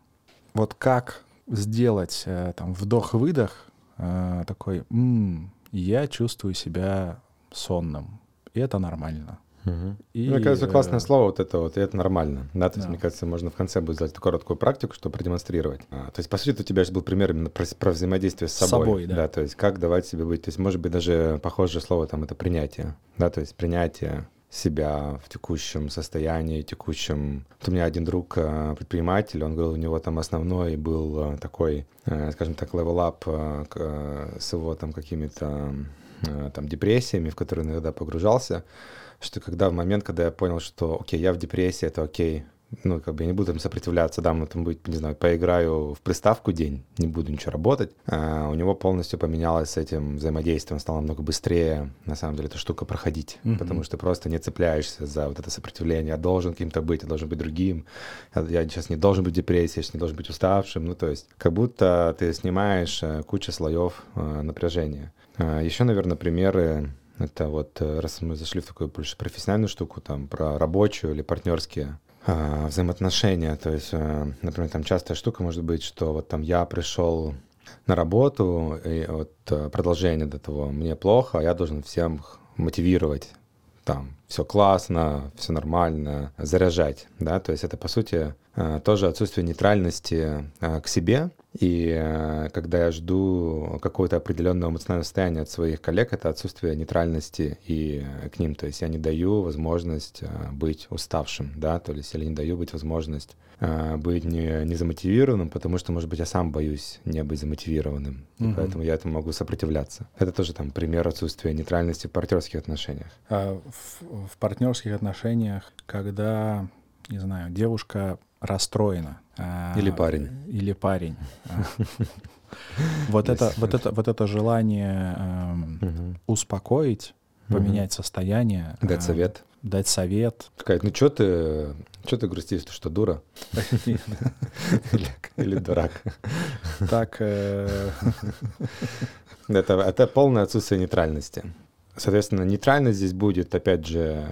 Вот как сделать э, там вдох-выдох э, такой, м-м, я чувствую себя сонным, и это нормально. Угу. И, мне кажется, классное э, слово вот это вот, и это нормально. Да, то есть, да. мне кажется, можно в конце будет сделать короткую практику, чтобы продемонстрировать. А, то есть, по сути, у тебя же был пример именно про, про взаимодействие с собой. С собой, да. да. То есть, как давать себе быть. То есть, может быть, даже похожее слово там это принятие. Да, то есть, принятие себя в текущем состоянии, текущем... Вот у меня один друг э, предприниматель, он говорил, у него там основной был э, такой, э, скажем так, level-up с его там какими-то там депрессиями, в которые иногда погружался, что когда в момент, когда я понял, что окей, я в депрессии, это окей, ну, как бы я не буду там сопротивляться, да, мы там будет, не знаю, поиграю в приставку день, не буду ничего работать. А у него полностью поменялось с этим взаимодействием, стало намного быстрее, на самом деле, эта штука проходить, mm-hmm. потому что просто не цепляешься за вот это сопротивление, я должен каким-то быть, я должен быть другим, я сейчас не должен быть в депрессии, я сейчас не должен быть уставшим, ну, то есть как будто ты снимаешь э, кучу слоев э, напряжения. А Еще, наверное, примеры это вот, э, раз мы зашли в такую больше профессиональную штуку, там, про рабочую или партнерские взаимоотношения. То есть, а, например, там частая штука может быть, что вот там я пришел на работу, и вот э, продолжение до того, мне плохо, а я должен всем мотивировать, там, все классно, все нормально, заряжать, да, то есть это, по сути, э, тоже отсутствие нейтральности к себе, и э, когда я жду какое-то определенное эмоциональное состояние от своих коллег, это отсутствие нейтральности и э, к ним. То есть я не даю возможность э, быть уставшим, да, то есть или не даю быть возможность быть не, не замотивированным, потому что, может быть, я сам боюсь не быть замотивированным, угу. поэтому я этому могу сопротивляться. Это тоже там пример отсутствия нейтральности в партнерских отношениях. А в, в партнерских отношениях, когда, не знаю, девушка расстроена. А, или парень. Или парень. А. Вот это, вот это, вот это желание эм, успокоить, поменять состояние. Дать а, совет. Дать совет. Сказать, ну что ты, что ты грустишь, ты что, дура? Или дурак? Так. Э, это, это полное отсутствие нейтральности. Соответственно, нейтральность здесь будет, опять же,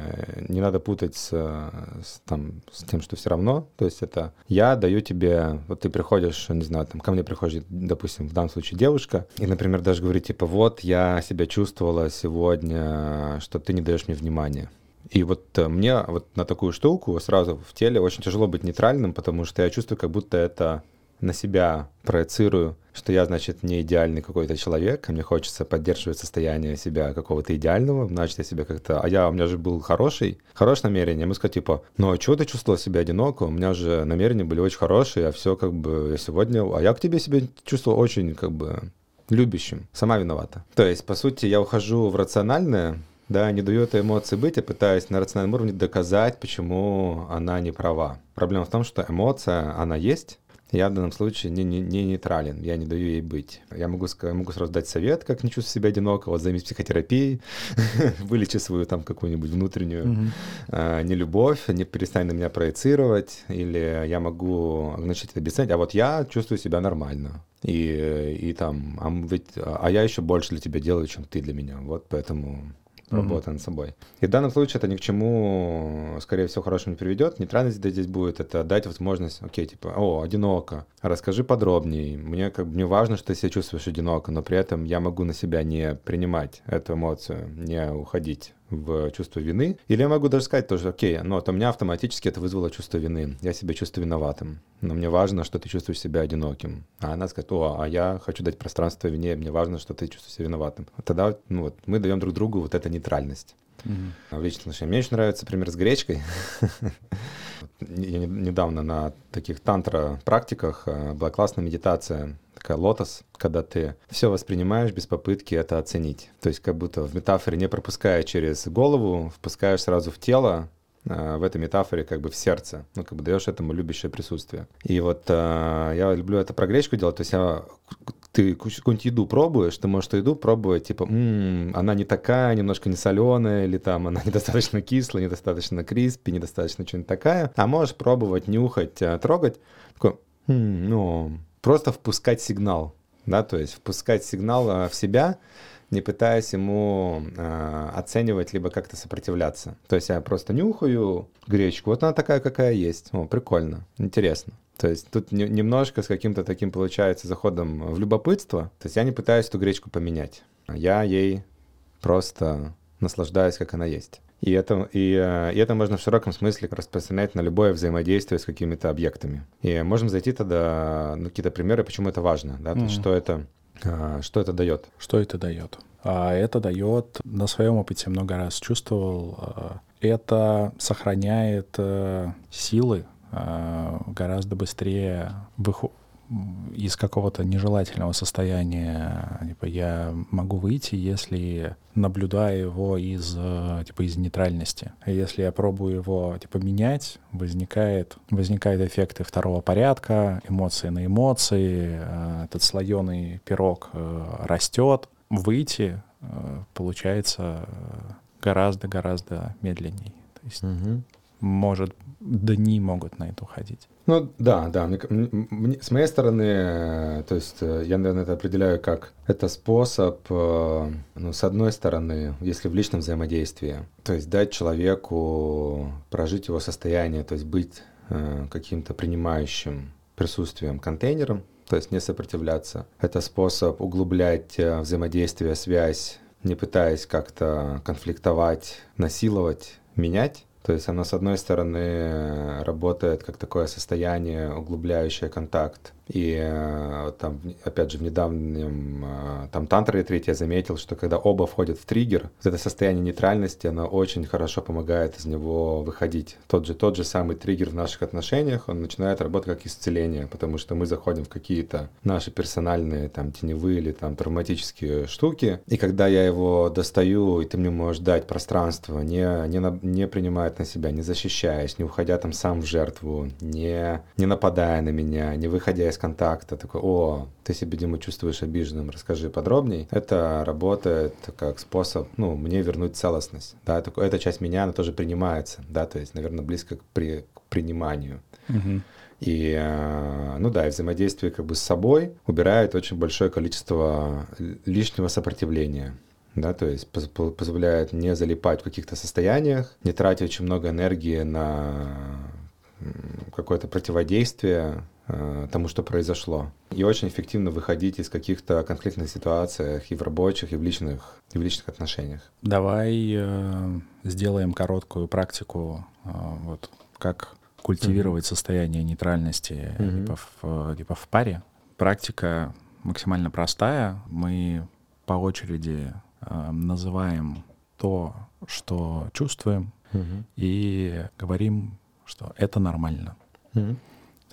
не надо путать с, с, там, с тем, что все равно. То есть это я даю тебе, вот ты приходишь, не знаю, там ко мне приходит, допустим, в данном случае девушка, и, например, даже говорит, типа, вот я себя чувствовала сегодня, что ты не даешь мне внимания. И вот э, мне вот на такую штуку сразу в теле очень тяжело быть нейтральным, потому что я чувствую, как будто это на себя проецирую, что я, значит, не идеальный какой-то человек, мне хочется поддерживать состояние себя какого-то идеального, значит, я себя как-то... А я, у меня же был хороший, хорошее намерение. Мы сказать, типа, ну а чего ты чувствовал себя одиноко? У меня же намерения были очень хорошие, а все как бы я сегодня... А я к тебе себя чувствовал очень как бы любящим. Сама виновата. То есть, по сути, я ухожу в рациональное, да, не даю этой эмоции быть, я пытаюсь на рациональном уровне доказать, почему она не права. Проблема в том, что эмоция, она есть, я в данном случае не, не, не нейтрален, я не даю ей быть. Я могу, я могу сразу дать совет, как не чувствовать себя одиноко, вот займись психотерапией, вылечи свою там какую-нибудь внутреннюю mm-hmm. э, нелюбовь, не перестань на меня проецировать, или я могу значит, объяснять, а вот я чувствую себя нормально. И, и там, а, ведь, а я еще больше для тебя делаю, чем ты для меня. Вот поэтому работа над собой. И в данном случае это ни к чему, скорее всего, хорошему не приведет. Нейтральность здесь будет это дать возможность, окей, типа, о, одиноко, расскажи подробнее. Мне как бы не важно, что ты себя чувствуешь одиноко, но при этом я могу на себя не принимать эту эмоцию, не уходить в чувство вины. Или я могу даже сказать тоже, окей, но от меня автоматически это вызвало чувство вины. Я себя чувствую виноватым. Но мне важно, что ты чувствуешь себя одиноким. А она скажет, о, а я хочу дать пространство вине, мне важно, что ты чувствуешь себя виноватым. Тогда ну, вот, мы даем друг другу вот эту нейтральность. Mm-hmm. В личных отношениях. Мне очень нравится пример с гречкой. Недавно на таких тантра-практиках э, была классная медитация такая лотос, когда ты все воспринимаешь без попытки это оценить. То есть как будто в метафоре не пропуская через голову, впускаешь сразу в тело, а, в этой метафоре как бы в сердце, ну, как бы даешь этому любящее присутствие. И вот а, я люблю это про гречку делать, то есть я, ты какую-нибудь еду пробуешь, ты можешь еду пробовать, типа, м-м, она не такая, немножко не соленая, или там она недостаточно кислая, недостаточно криспи, недостаточно что-нибудь такая, а можешь пробовать, нюхать, а, трогать, такой, м-м, ну, просто впускать сигнал, да, то есть впускать сигнал а, в себя, не пытаясь ему э, оценивать, либо как-то сопротивляться. То есть я просто нюхаю гречку, вот она такая, какая есть. О, прикольно, интересно. То есть тут не, немножко с каким-то таким получается заходом в любопытство. То есть я не пытаюсь эту гречку поменять. Я ей просто наслаждаюсь, как она есть. И это, и, э, и это можно в широком смысле распространять на любое взаимодействие с какими-то объектами. И можем зайти тогда на какие-то примеры, почему это важно, да, то есть mm-hmm. что это, а, что это дает. Что это дает? А это дает, на своем опыте много раз чувствовал, а, это сохраняет э, силы гораздо быстрее выходит из какого-то нежелательного состояния типа, я могу выйти, если наблюдаю его из, типа, из нейтральности. Если я пробую его типа, менять, возникает, возникают эффекты второго порядка, эмоции на эмоции, э, этот слоеный пирог э, растет. Выйти э, получается гораздо-гораздо медленнее. То есть. Может, дни могут на это уходить. Ну да, да. Мне, мне, с моей стороны, э, то есть э, я, наверное, это определяю как это способ, э, ну, с одной стороны, если в личном взаимодействии, то есть дать человеку прожить его состояние, то есть быть каким-то принимающим присутствием контейнером, то есть не сопротивляться. Это способ углублять взаимодействие, связь, не пытаясь как-то конфликтовать, насиловать, менять. То есть оно, с одной стороны, работает как такое состояние, углубляющее контакт, и э, там, опять же, в недавнем э, там тантра ретрите я заметил, что когда оба входят в триггер, это состояние нейтральности, оно очень хорошо помогает из него выходить. Тот же, тот же самый триггер в наших отношениях, он начинает работать как исцеление, потому что мы заходим в какие-то наши персональные, там, теневые или там травматические штуки, и когда я его достаю, и ты мне можешь дать пространство, не, не, на, не принимая на себя, не защищаясь, не уходя там сам в жертву, не, не нападая на меня, не выходя из контакта, такой, о, ты себя, Дима, чувствуешь обиженным, расскажи подробней. Это работает как способ, ну, мне вернуть целостность, да, такой, эта часть меня, она тоже принимается, да, то есть, наверное, близко к, при, к приниманию. Угу. И, э, ну да, и взаимодействие как бы с собой убирает очень большое количество лишнего сопротивления. да, то есть позволяет не залипать в каких-то состояниях, не тратить очень много энергии на какое-то противодействие тому, что произошло. И очень эффективно выходить из каких-то конфликтных ситуациях и в рабочих, и в личных, и в личных отношениях. Давай э, сделаем короткую практику, э, вот как культивировать mm-hmm. состояние нейтральности mm-hmm. либо, в, либо в паре. Практика максимально простая. Мы по очереди э, называем то, что чувствуем, mm-hmm. и говорим что это нормально. Mm-hmm.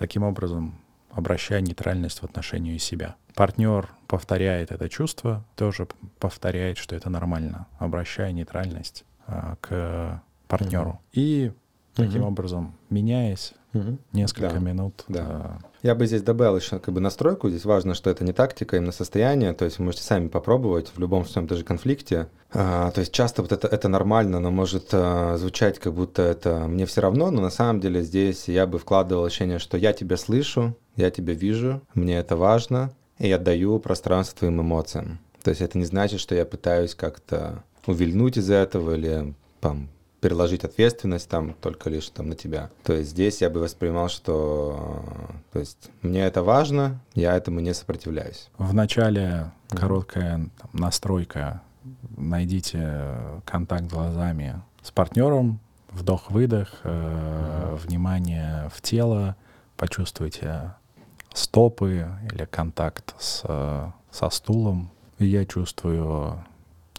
Таким образом, обращая нейтральность в отношении себя. Партнер повторяет это чувство, тоже повторяет, что это нормально, обращая нейтральность а, к партнеру. Mm-hmm. И таким mm-hmm. образом, меняясь, Угу. Несколько да. минут. Да. да. Я бы здесь добавил еще как бы настройку. Здесь важно, что это не тактика, именно состояние. То есть вы можете сами попробовать в любом своем даже конфликте. А, то есть часто вот это, это нормально, но может а, звучать, как будто это мне все равно, но на самом деле здесь я бы вкладывал ощущение, что я тебя слышу, я тебя вижу, мне это важно, и я даю пространство твоим эмоциям. То есть это не значит, что я пытаюсь как-то увильнуть из этого или там, переложить ответственность там только лишь там на тебя. То есть здесь я бы воспринимал, что то есть мне это важно, я этому не сопротивляюсь. В начале короткая там, настройка. Найдите контакт глазами с партнером, вдох-выдох, э, внимание в тело, почувствуйте стопы или контакт с, со стулом. Я чувствую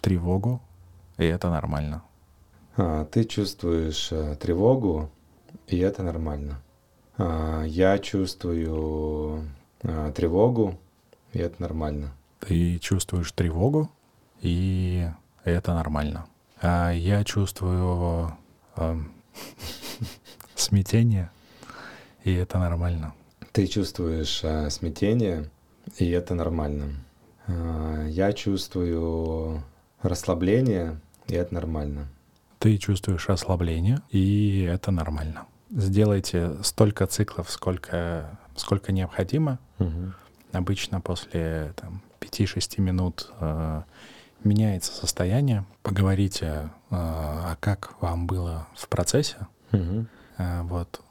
тревогу, и это нормально. А, ты чувствуешь а, тревогу, и это нормально. А, я чувствую а, тревогу, и это нормально. Ты чувствуешь тревогу, и это нормально. А я чувствую а, смятение, и это нормально. Ты чувствуешь смятение, и это нормально. Я чувствую расслабление, и это нормально ты чувствуешь ослабление, и это нормально. Сделайте столько циклов, сколько, сколько необходимо. Угу. Обычно после там, 5-6 минут э, меняется состояние. Поговорите, э, а как вам было в процессе. Угу. Э, вот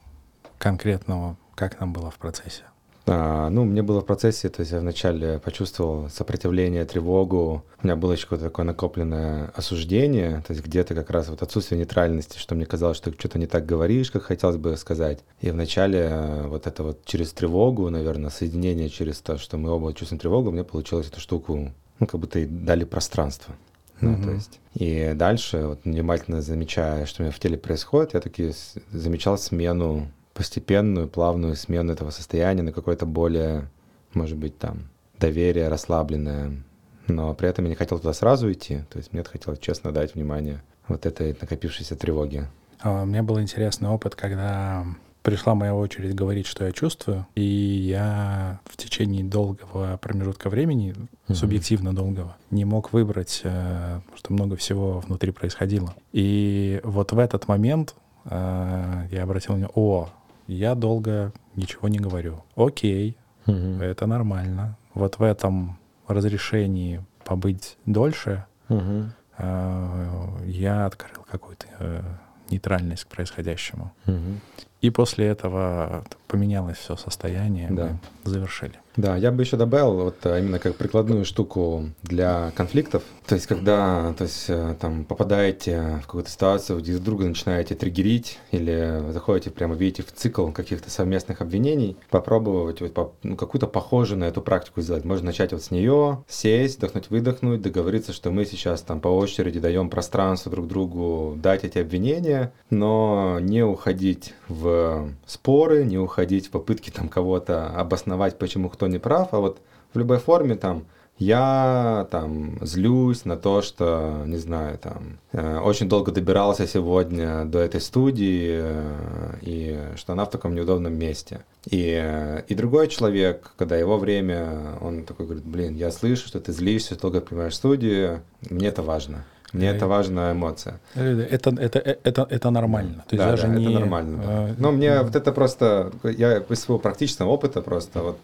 конкретно, как нам было в процессе. А, ну, мне было в процессе, то есть я вначале почувствовал сопротивление, тревогу. У меня было еще какое-то такое накопленное осуждение, то есть где-то как раз вот отсутствие нейтральности, что мне казалось, что ты что-то не так говоришь, как хотелось бы сказать. И вначале э, вот это вот через тревогу, наверное, соединение через то, что мы оба чувствуем тревогу, мне получилось эту штуку, ну, как будто и дали пространство. Ну, mm-hmm. то есть. И дальше, вот, внимательно замечая, что у меня в теле происходит, я таки замечал смену постепенную, плавную смену этого состояния на какое-то более, может быть, там, доверие расслабленное. Но при этом я не хотел туда сразу идти. То есть мне хотелось честно дать внимание вот этой накопившейся тревоге. А, меня был интересный опыт, когда пришла моя очередь говорить, что я чувствую, и я в течение долгого промежутка времени, mm-hmm. субъективно долгого, не мог выбрать, э, потому что много всего внутри происходило. И вот в этот момент э, я обратил внимание, о, я долго ничего не говорю. Окей, угу. это нормально. Вот в этом разрешении побыть дольше угу. э, я открыл какую-то э, нейтральность к происходящему. Угу. И после этого поменялось все состояние, да. мы завершили. Да, я бы еще добавил вот а, именно как прикладную штуку для конфликтов. То есть, когда то есть, э, там, попадаете в какую-то ситуацию, где друг друга начинаете триггерить или заходите прямо, видите в цикл каких-то совместных обвинений, попробовать вот, ну, какую-то похожую на эту практику сделать. Можно начать вот с нее, сесть, вдохнуть, выдохнуть, договориться, что мы сейчас там по очереди даем пространство друг другу дать эти обвинения, но не уходить в споры, не уходить в попытки там кого-то обосновать, почему кто кто не прав, а вот в любой форме там я там злюсь на то, что, не знаю, там, э, очень долго добирался сегодня до этой студии, э, и что она в таком неудобном месте. И, э, и другой человек, когда его время, он такой говорит, блин, я слышу, что ты злишься, долго принимаешь студию, мне это важно. Мне это важная эмоция. Это, это, это, это нормально. То есть да, даже да, не... это нормально. Да. А, но мне вот это просто, я из своего практичного опыта просто, вот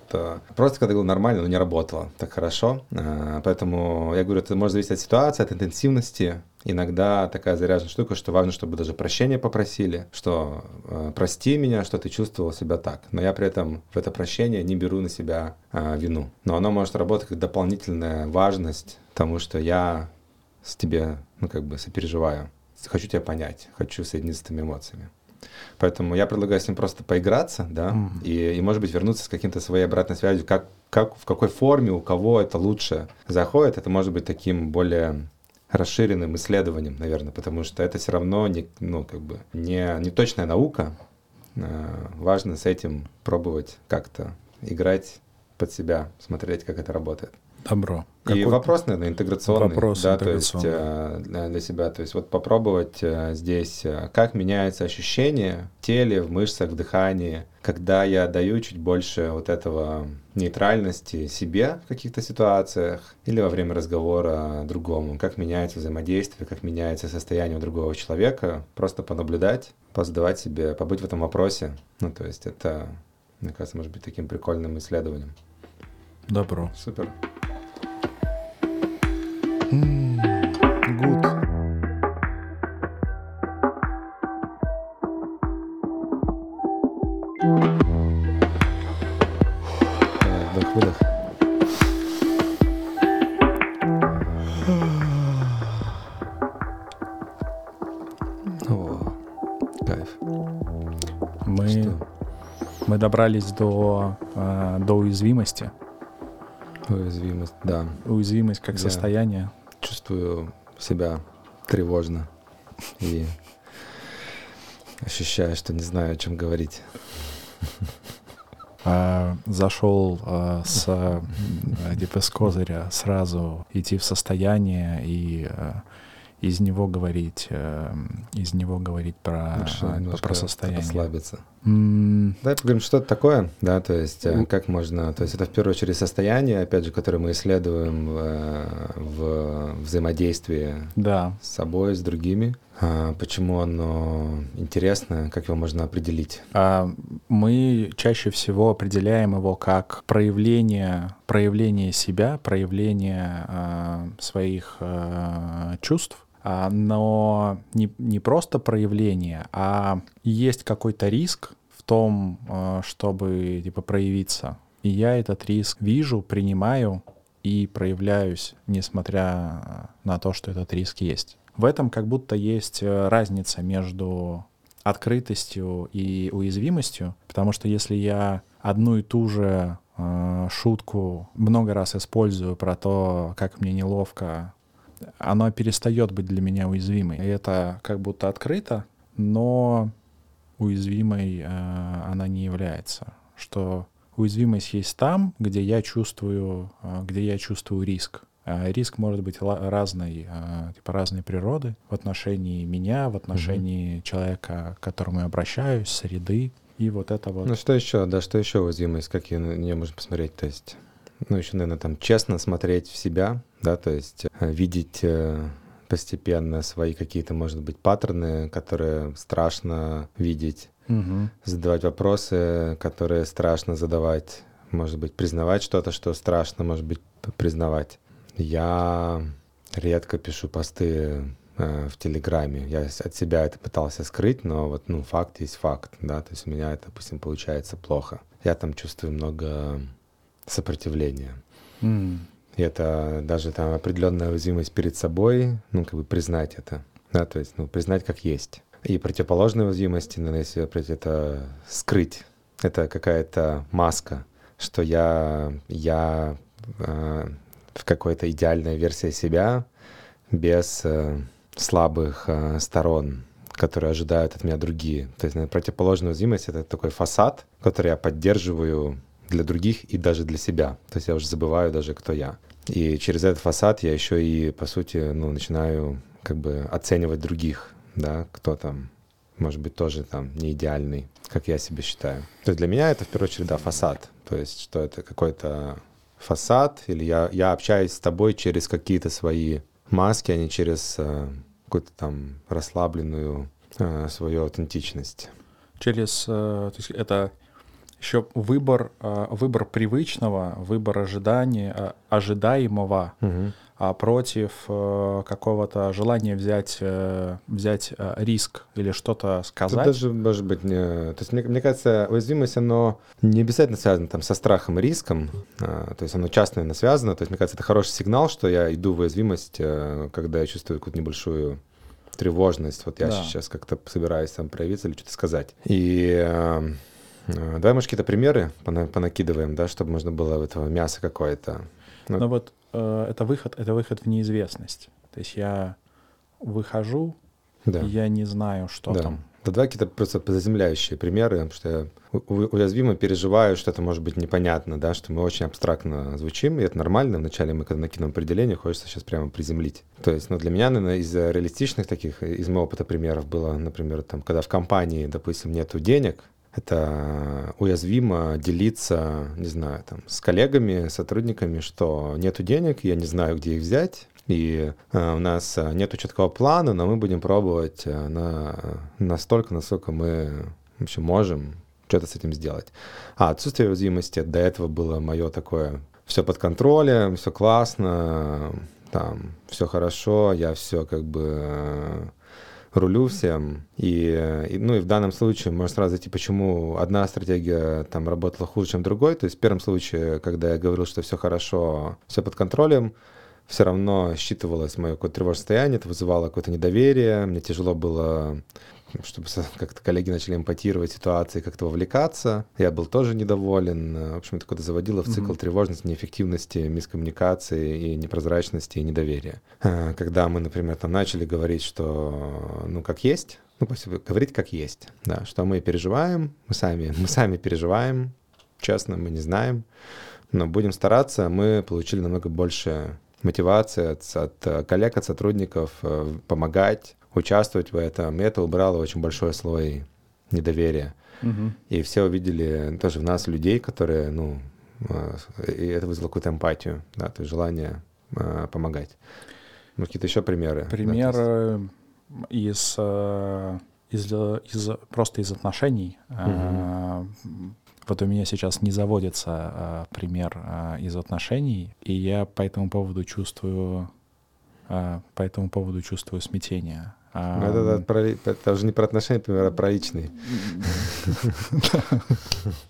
просто когда говорил нормально, но не работало так хорошо. Поэтому я говорю, это может зависеть от ситуации, от интенсивности, иногда такая заряженная штука, что важно, чтобы даже прощения попросили, что э, прости меня, что ты чувствовал себя так. Но я при этом в это прощение не беру на себя э, вину. Но оно может работать как дополнительная важность, потому что я с тебе, ну, как бы сопереживаю. Хочу тебя понять, хочу соединиться с этими эмоциями. Поэтому я предлагаю с ним просто поиграться, да, mm-hmm. и, и, может быть, вернуться с каким-то своей обратной связью, как, как, в какой форме, у кого это лучше заходит. Это может быть таким более расширенным исследованием, наверное, потому что это все равно не, ну, как бы не, не точная наука. А, важно с этим пробовать как-то играть под себя, смотреть, как это работает. Добро. И вопрос, наверное, интеграционный. Вопрос да, интеграционный. то есть э, для себя. То есть вот попробовать э, здесь, э, как меняется ощущение в теле, в мышцах, в дыхании, когда я даю чуть больше вот этого нейтральности себе в каких-то ситуациях или во время разговора другому. Как меняется взаимодействие, как меняется состояние у другого человека. Просто понаблюдать, позадавать себе, побыть в этом вопросе. Ну, то есть это, мне кажется, может быть таким прикольным исследованием. Добро. Супер. Добрались до, э, до уязвимости. Уязвимость, да. Уязвимость как Я состояние. Чувствую себя тревожно и ощущаю, что не знаю, о чем говорить. А, зашел а, с а, с козыря сразу идти в состояние и а, из него говорить, э, из него говорить про, Лучше про состояние. Расслабиться. Mm. Давай поговорим, что это такое, да, то есть mm. как можно, то есть это в первую очередь состояние, опять же, которое мы исследуем в, в взаимодействии да. с собой, с другими. А почему оно интересно, как его можно определить? А, мы чаще всего определяем его как проявление, проявление себя, проявление а, своих а, чувств, а, но не, не просто проявление, а есть какой-то риск в том, а, чтобы типа проявиться. И я этот риск вижу, принимаю и проявляюсь, несмотря на то, что этот риск есть. В этом как будто есть э, разница между открытостью и уязвимостью, потому что если я одну и ту же э, шутку много раз использую про то, как мне неловко она перестает быть для меня уязвимой. И это как будто открыто, но уязвимой э, она не является. Что уязвимость есть там, где я чувствую, э, где я чувствую риск. Э, риск может быть разной, э, типа разной природы в отношении меня, в отношении угу. человека, к которому я обращаюсь, среды. И вот это вот. Ну что еще, да, что еще уязвимость, какие на нее можно посмотреть? То есть ну, еще, наверное, там честно смотреть в себя, да, то есть э, видеть э, постепенно свои какие-то, может быть, паттерны, которые страшно видеть, угу. задавать вопросы, которые страшно задавать, может быть, признавать что-то, что страшно, может быть, признавать. Я редко пишу посты э, в Телеграме. Я от себя это пытался скрыть, но вот, ну, факт есть факт, да, то есть у меня это, допустим, получается плохо. Я там чувствую много сопротивления. Mm. И это даже там определенная уязвимость перед собой, ну, как бы признать это, да, то есть, ну, признать как есть. И противоположная уязвимость, ну, если это скрыть, это какая-то маска, что я, я э, в какой-то идеальной версии себя без э, слабых э, сторон, которые ожидают от меня другие. То есть наверное, противоположная уязвимость — это такой фасад, который я поддерживаю для других и даже для себя. То есть я уже забываю даже, кто я. И через этот фасад я еще и, по сути, ну, начинаю как бы оценивать других, да, кто там, может быть, тоже там не идеальный, как я себе считаю. То есть для меня это в первую очередь, да, фасад. То есть что это какой-то фасад, или я, я общаюсь с тобой через какие-то свои маски, а не через э, какую-то там расслабленную э, свою аутентичность. Через, э, то есть это еще выбор, э, выбор привычного, выбор ожидания, э, ожидаемого, Угу. против э, какого-то желания взять, взять риск или что-то Тут сказать. даже может быть не... То есть мне, мне кажется, уязвимость, оно не обязательно связано там со страхом и риском, а, то есть оно часто, наверное, связано. То есть мне кажется, это хороший сигнал, что я иду в уязвимость, когда я чувствую какую-то небольшую тревожность. Вот я Да. сейчас как-то собираюсь там проявиться или что-то сказать. И давай, может, какие-то примеры пона- понакидываем, да, чтобы можно было этого мяса какое-то. Но вот э, это выход, это выход в неизвестность. То есть я выхожу, Да. и я не знаю, что да. там. Да давай какие-то просто заземляющие примеры, потому что я уязвимо переживаю, что это может быть непонятно, да, что мы очень абстрактно звучим, и это нормально. Вначале мы, когда накинем определение, хочется сейчас прямо приземлить. То есть, ну, для меня, наверное, из реалистичных таких, из моего опыта примеров было, например, там, когда в компании, допустим, нету денег, это уязвимо делиться, не знаю, там, с коллегами, сотрудниками, что нету денег, я не знаю, где их взять, и э, у нас э, нету четкого плана, но мы будем пробовать э, на, настолько, насколько мы вообще можем что-то с этим сделать. А отсутствие уязвимости до этого было мое такое все под контролем, все классно, там все хорошо, я все как бы э, рулю всем. И, и, ну и в данном случае можно сразу зайти, почему одна стратегия там работала хуже, чем другой. То есть в первом случае, когда я говорил, что все хорошо, все под контролем, все равно считывалось мое какое-то тревожное состояние, это вызывало какое-то недоверие, мне тяжело было чтобы как-то коллеги начали эмпатировать ситуации, как-то вовлекаться. Я был тоже недоволен. В общем, это куда заводило в цикл Мгм. тревожности, неэффективности, мискоммуникации и непрозрачности и недоверия. А, Когда мы, например, там начали говорить, что ну как есть, ну говорить как есть, да, что мы переживаем, мы сами, мы сами переживаем, честно, мы не знаем, но будем стараться, мы получили намного больше мотивации от, от э, коллег, от сотрудников э, помогать, участвовать в этом. И это убрало очень большой слой недоверия. Мгм. И все увидели тоже в нас людей, которые, ну, э, и это вызвало какую-то эмпатию, да, то есть желание э, помогать. Может, какие-то еще примеры? да, то есть- Пример из, э, из, э, из- просто из отношений. Э, Вот у меня сейчас не заводится э, пример э, из отношений, и я по этому поводу чувствую э, по этому поводу чувствую смятение. Ну, это, это про- это уже не про отношения, например, а про личные.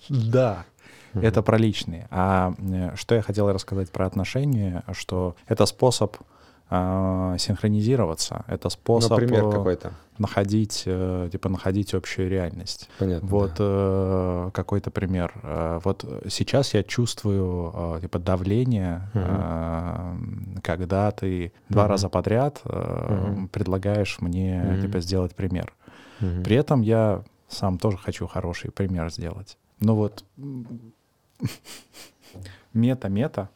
Да, это про личные. А э, что я хотел рассказать про отношения, что это способ а, синхронизироваться, это способ пример э, какой-то. находить, э, типа находить общую реальность. Понятно. Вот да. э, какой-то пример. Э, Вот сейчас я чувствую э, типа давление, э, когда ты два Мгм. раза подряд э, Мгм. предлагаешь мне Мгм. типа сделать пример. Мгм. При этом я сам тоже хочу хороший пример сделать. Ну вот мета-мета.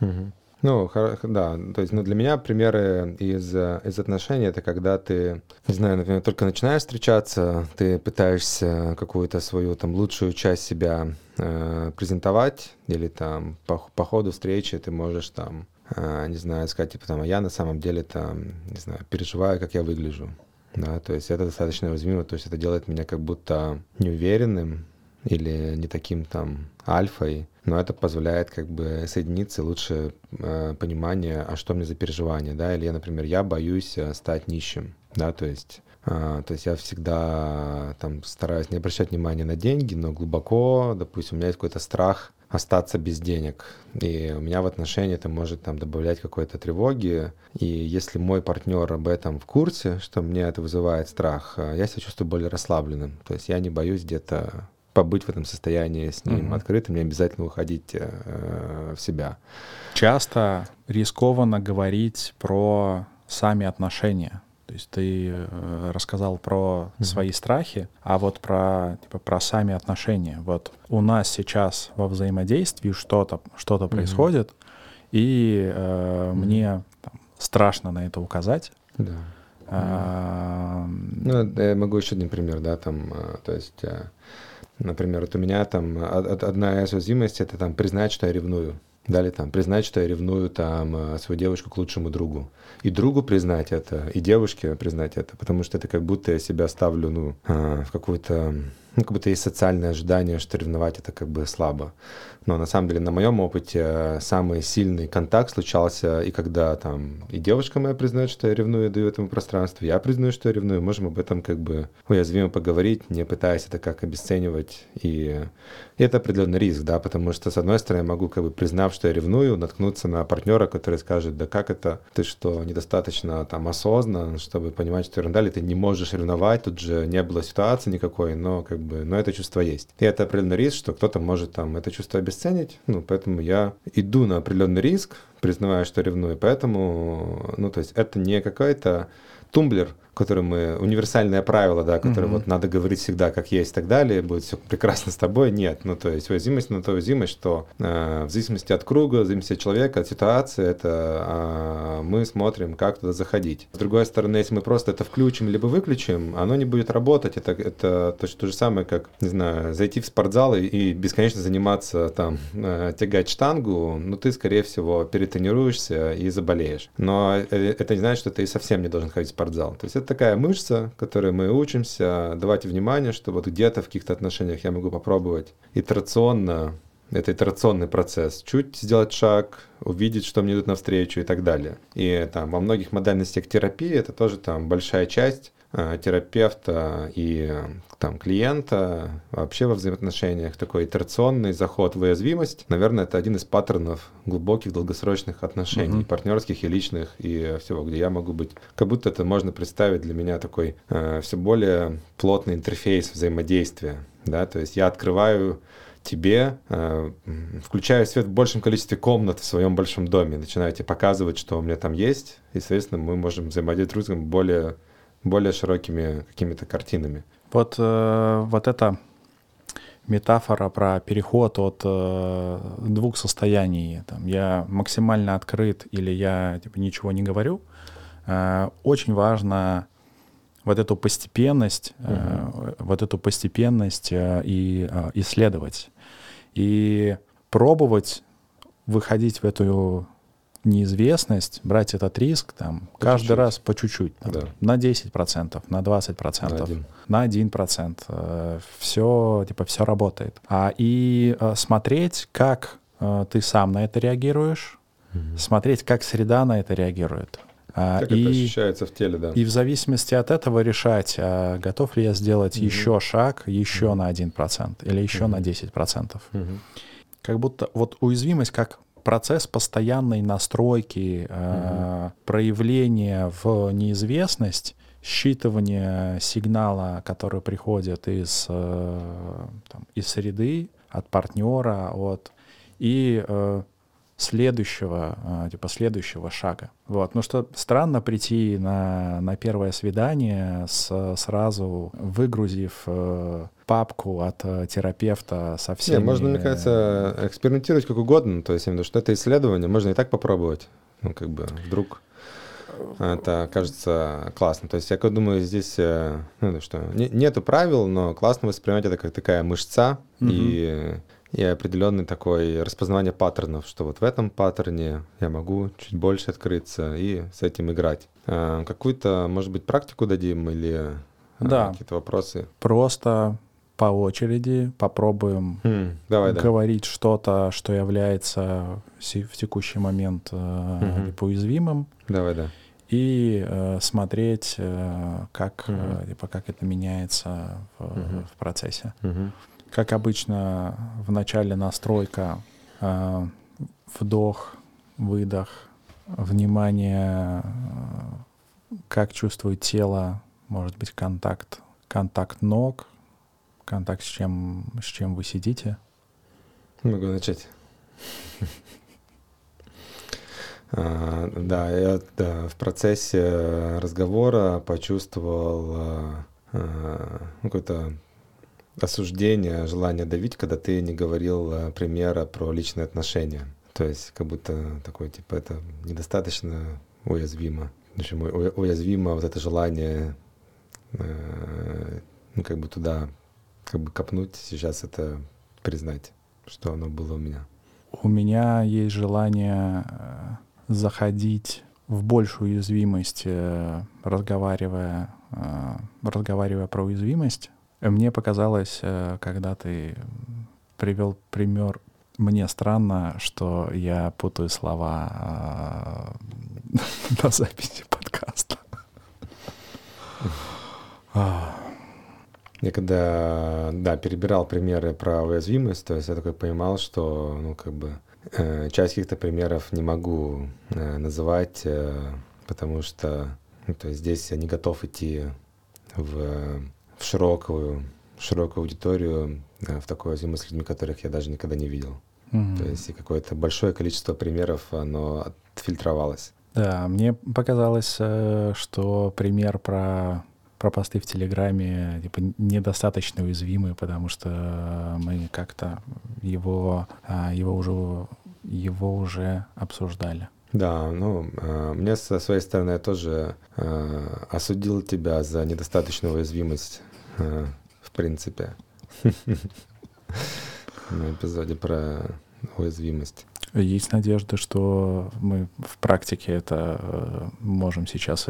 Мгм. Ну, да, то есть ну, для меня примеры из, из отношений — это когда ты, не знаю, например, только начинаешь встречаться, ты пытаешься какую-то свою там лучшую часть себя э, презентовать, или там по, по ходу встречи ты можешь там, э, не знаю, сказать, типа там, а я на самом деле там, не знаю, переживаю, как я выгляжу. Да, то есть это достаточно уязвимо, то есть это делает меня как будто неуверенным или не таким там альфой, но это позволяет как бы соединиться, лучше э, понимание, а что мне за переживание, да, или я, например, я боюсь э, стать нищим, да, то есть а, то есть я всегда там стараюсь не обращать внимания на деньги, но глубоко, допустим, у меня есть какой-то страх остаться без денег. И у меня в отношении это может там добавлять какой-то тревоги. И если мой партнер об этом в курсе, что мне это вызывает страх, э, я себя чувствую более расслабленным. То есть я не боюсь где-то побыть в этом состоянии с ним Мгм. открытым, мне обязательно уходить э, в себя. Часто рискованно говорить про сами отношения. То есть ты э, рассказал про Мгм. свои страхи, а вот про, типа, про сами отношения. Вот у нас сейчас во взаимодействии что-то что Мгм. происходит, и э, Мгм. мне там, страшно на это указать. Да. А, Ну, я могу еще один пример, да, там, э, то есть, э, например, вот у меня там од- од- одна из уязвимостей это там признать, что я ревную. Далее там признать, что я ревную там э, свою девушку к лучшему другу. И другу признать это, и девушке признать это, потому что это как будто я себя ставлю, ну, э, в какую-то ну, как будто есть социальное ожидание, что ревновать это как бы слабо. Но на самом деле на моем опыте э, самый сильный контакт случался и когда там и девушка моя признает, что я ревную, даю этому пространство, я признаю, что я ревную, можем об этом как бы уязвимо поговорить, не пытаясь это как обесценивать. И, и это определенный риск, да, потому что с одной стороны я могу как бы признав, что я ревную, наткнуться на партнера, который скажет, да как это, ты что, недостаточно там осознан, чтобы понимать, что ерунда, или ты не можешь ревновать, тут же не было ситуации никакой, но как бы, но это чувство есть. И это определенный риск, что кто-то может там это чувство обесценить, ну, поэтому я иду на определенный риск, признавая, что ревную, поэтому, ну, то есть это не какой-то тумблер, который мы, универсальное правило, да, которое mm-hmm. вот надо говорить всегда как есть и так далее, будет все прекрасно с тобой, нет. Ну, то есть уязвимость на то уязвимость, что э, в зависимости от круга, в зависимости от человека, от ситуации, это э, мы смотрим, как туда заходить. С другой стороны, если мы просто это включим либо выключим, оно не будет работать. Это, это то, то же самое, как, не знаю, зайти в спортзал и, и бесконечно заниматься там, э, тягать штангу, ну, ты, скорее всего, перетренируешься и заболеешь. Но э, это не значит, что ты совсем не должен ходить в спортзал. То есть это такая мышца, которой мы учимся. Давать внимание, что вот где-то в каких-то отношениях я могу попробовать итерационно, это итерационный процесс, чуть сделать шаг, увидеть, что мне идут навстречу и так далее. И там во многих модальностях терапии это тоже там большая часть терапевта и там, клиента вообще во взаимоотношениях такой итерационный заход в уязвимость, наверное, это один из паттернов глубоких долгосрочных отношений, uh-huh. партнерских и личных, и всего, где я могу быть. Как будто это можно представить для меня такой э, все более плотный интерфейс взаимодействия. Да? То есть я открываю тебе, э, включаю свет в большем количестве комнат в своем большом доме, начинаю тебе показывать, что у меня там есть, и, соответственно, мы можем взаимодействовать друг с другом более более широкими какими-то картинами. Вот, э, вот эта метафора про переход от э, двух состояний, там, я максимально открыт или я типа, ничего не говорю, э, очень важно вот эту постепенность, угу. э, вот эту постепенность э, и э, исследовать. И пробовать выходить в эту неизвестность, брать этот риск там по каждый чуть-чуть. раз по чуть-чуть, там, да. на 10%, на 20%, на 1%. На 1%. Э, все, типа, все работает. А, и э, смотреть, как э, ты сам на это реагируешь, угу. смотреть, как среда на это реагирует. А, как и, это ощущается в теле, да. И в зависимости от этого решать, а готов ли я сделать угу. еще шаг, еще угу. на 1% или еще угу. на 10%. Угу. Как будто вот уязвимость как процесс постоянной настройки, э, проявления в неизвестность, считывания сигнала, который приходит из, э, там, из среды, от партнера, от и э, следующего, э, типа следующего шага. Вот. Ну что странно прийти на, на первое свидание с, сразу выгрузив э, папку от э, терапевта со всеми... Не, можно, мне кажется, экспериментировать как угодно, то есть, именно, что это исследование, можно и так попробовать. Ну, как бы, вдруг это кажется классно. То есть я думаю, здесь э, ну, что, не, нету правил, но классно воспринимать это как такая мышца угу. и и определенный такой распознавание паттернов, что вот в этом паттерне я могу чуть больше открыться и с этим играть. А, какую-то, может быть, практику дадим или а, да. какие-то вопросы? Просто по очереди попробуем хм, давай, говорить да. что-то, что является в текущий момент угу. уязвимым. Давай, да. И э, смотреть, э, как, угу. э, типа, как это меняется в, угу. в процессе. Угу. Как обычно, в начале настройка, э, вдох, выдох, внимание, э, как чувствует тело, может быть, контакт, контакт ног, контакт с чем, с чем вы сидите. Могу начать. А, да, я в процессе разговора почувствовал а, а, какой-то осуждение, желание давить, когда ты не говорил э, примера про личные отношения. То есть как будто такое, типа, это недостаточно уязвимо. Общем, уязвимо вот это желание, э, ну, как бы туда, как бы копнуть, сейчас это признать, что оно было у меня. у меня есть желание э, заходить в большую уязвимость, разговаривая, разговаривая про уязвимость. Мне показалось, когда ты привел пример, мне странно, что я путаю слова на записи подкаста. Я когда, да, перебирал примеры про уязвимость, то есть я такой понимал, что, ну, как бы, э, часть каких-то примеров не могу э, называть, э, потому что, ну, то есть здесь я не готов идти в, в широкую, широкую аудиторию, э, в такое уязвимость с людьми, которых я даже никогда не видел. Mm-hmm. То есть и какое-то большое количество примеров, оно отфильтровалось. Да, мне показалось, э, что пример про про посты в Телеграме типа недостаточно уязвимы, потому что мы как-то его, а, его уже его уже обсуждали. Да, ну, э, мне со своей стороны я тоже э, осудил тебя за недостаточную уязвимость, э, в принципе, на эпизоде про уязвимость. Есть надежда, что мы в практике это можем сейчас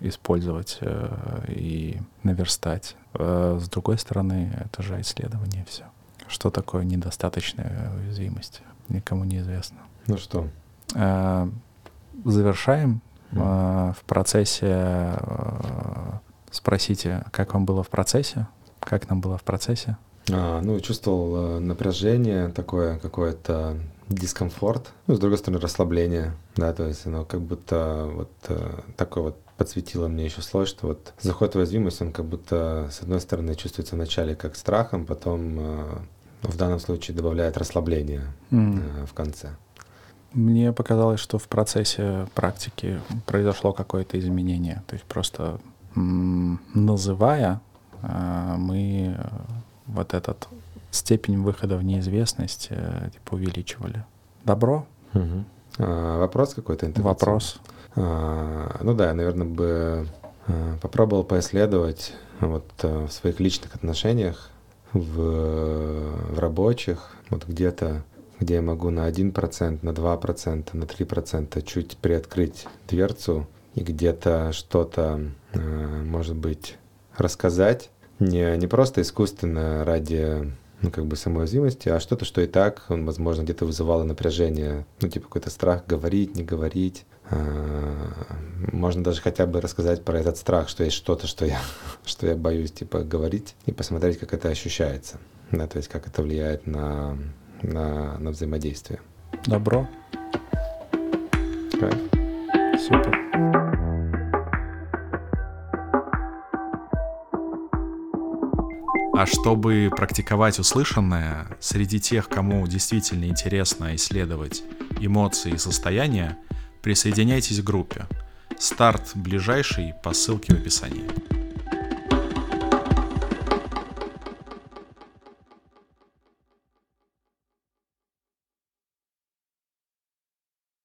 использовать и наверстать. С другой стороны, это же исследование все. Что такое недостаточная уязвимость? Никому не известно. Ну что? Завершаем. Mm. В процессе спросите, как вам было в процессе? Как нам было в процессе? А, ну, чувствовал напряжение такое какое-то дискомфорт, ну, с другой стороны, расслабление, да, то есть оно как будто вот э, такое вот подсветило мне еще слой, что вот заход в уязвимость, он как будто, с одной стороны, чувствуется вначале как страхом, потом э, в данном случае добавляет расслабление mm. э, в конце. Мне показалось, что в процессе практики произошло какое-то изменение. То есть просто называя, э, мы э, вот этот степень выхода в неизвестность э, типа увеличивали. Добро? Угу. А, вопрос какой-то? Вопрос. А, ну да, я, наверное, бы попробовал поисследовать вот в своих личных отношениях, в, в рабочих, вот где-то, где я могу на 1%, на 2%, на 3% чуть приоткрыть дверцу и где-то что-то, может быть, рассказать, не, не просто искусственно ради ну, как бы самоуязвимости, а что-то, что и так, он, возможно, где-то вызывало напряжение, ну, типа какой-то страх говорить, не говорить. А, можно даже хотя бы рассказать про этот страх, что есть что-то, что я, что я боюсь, типа, говорить, и посмотреть, как это ощущается, да, то есть как это влияет на, на, на взаимодействие. Добро. Кайф. Супер. А чтобы практиковать услышанное, среди тех, кому действительно интересно исследовать эмоции и состояния, присоединяйтесь к группе. Старт ближайший по ссылке в описании.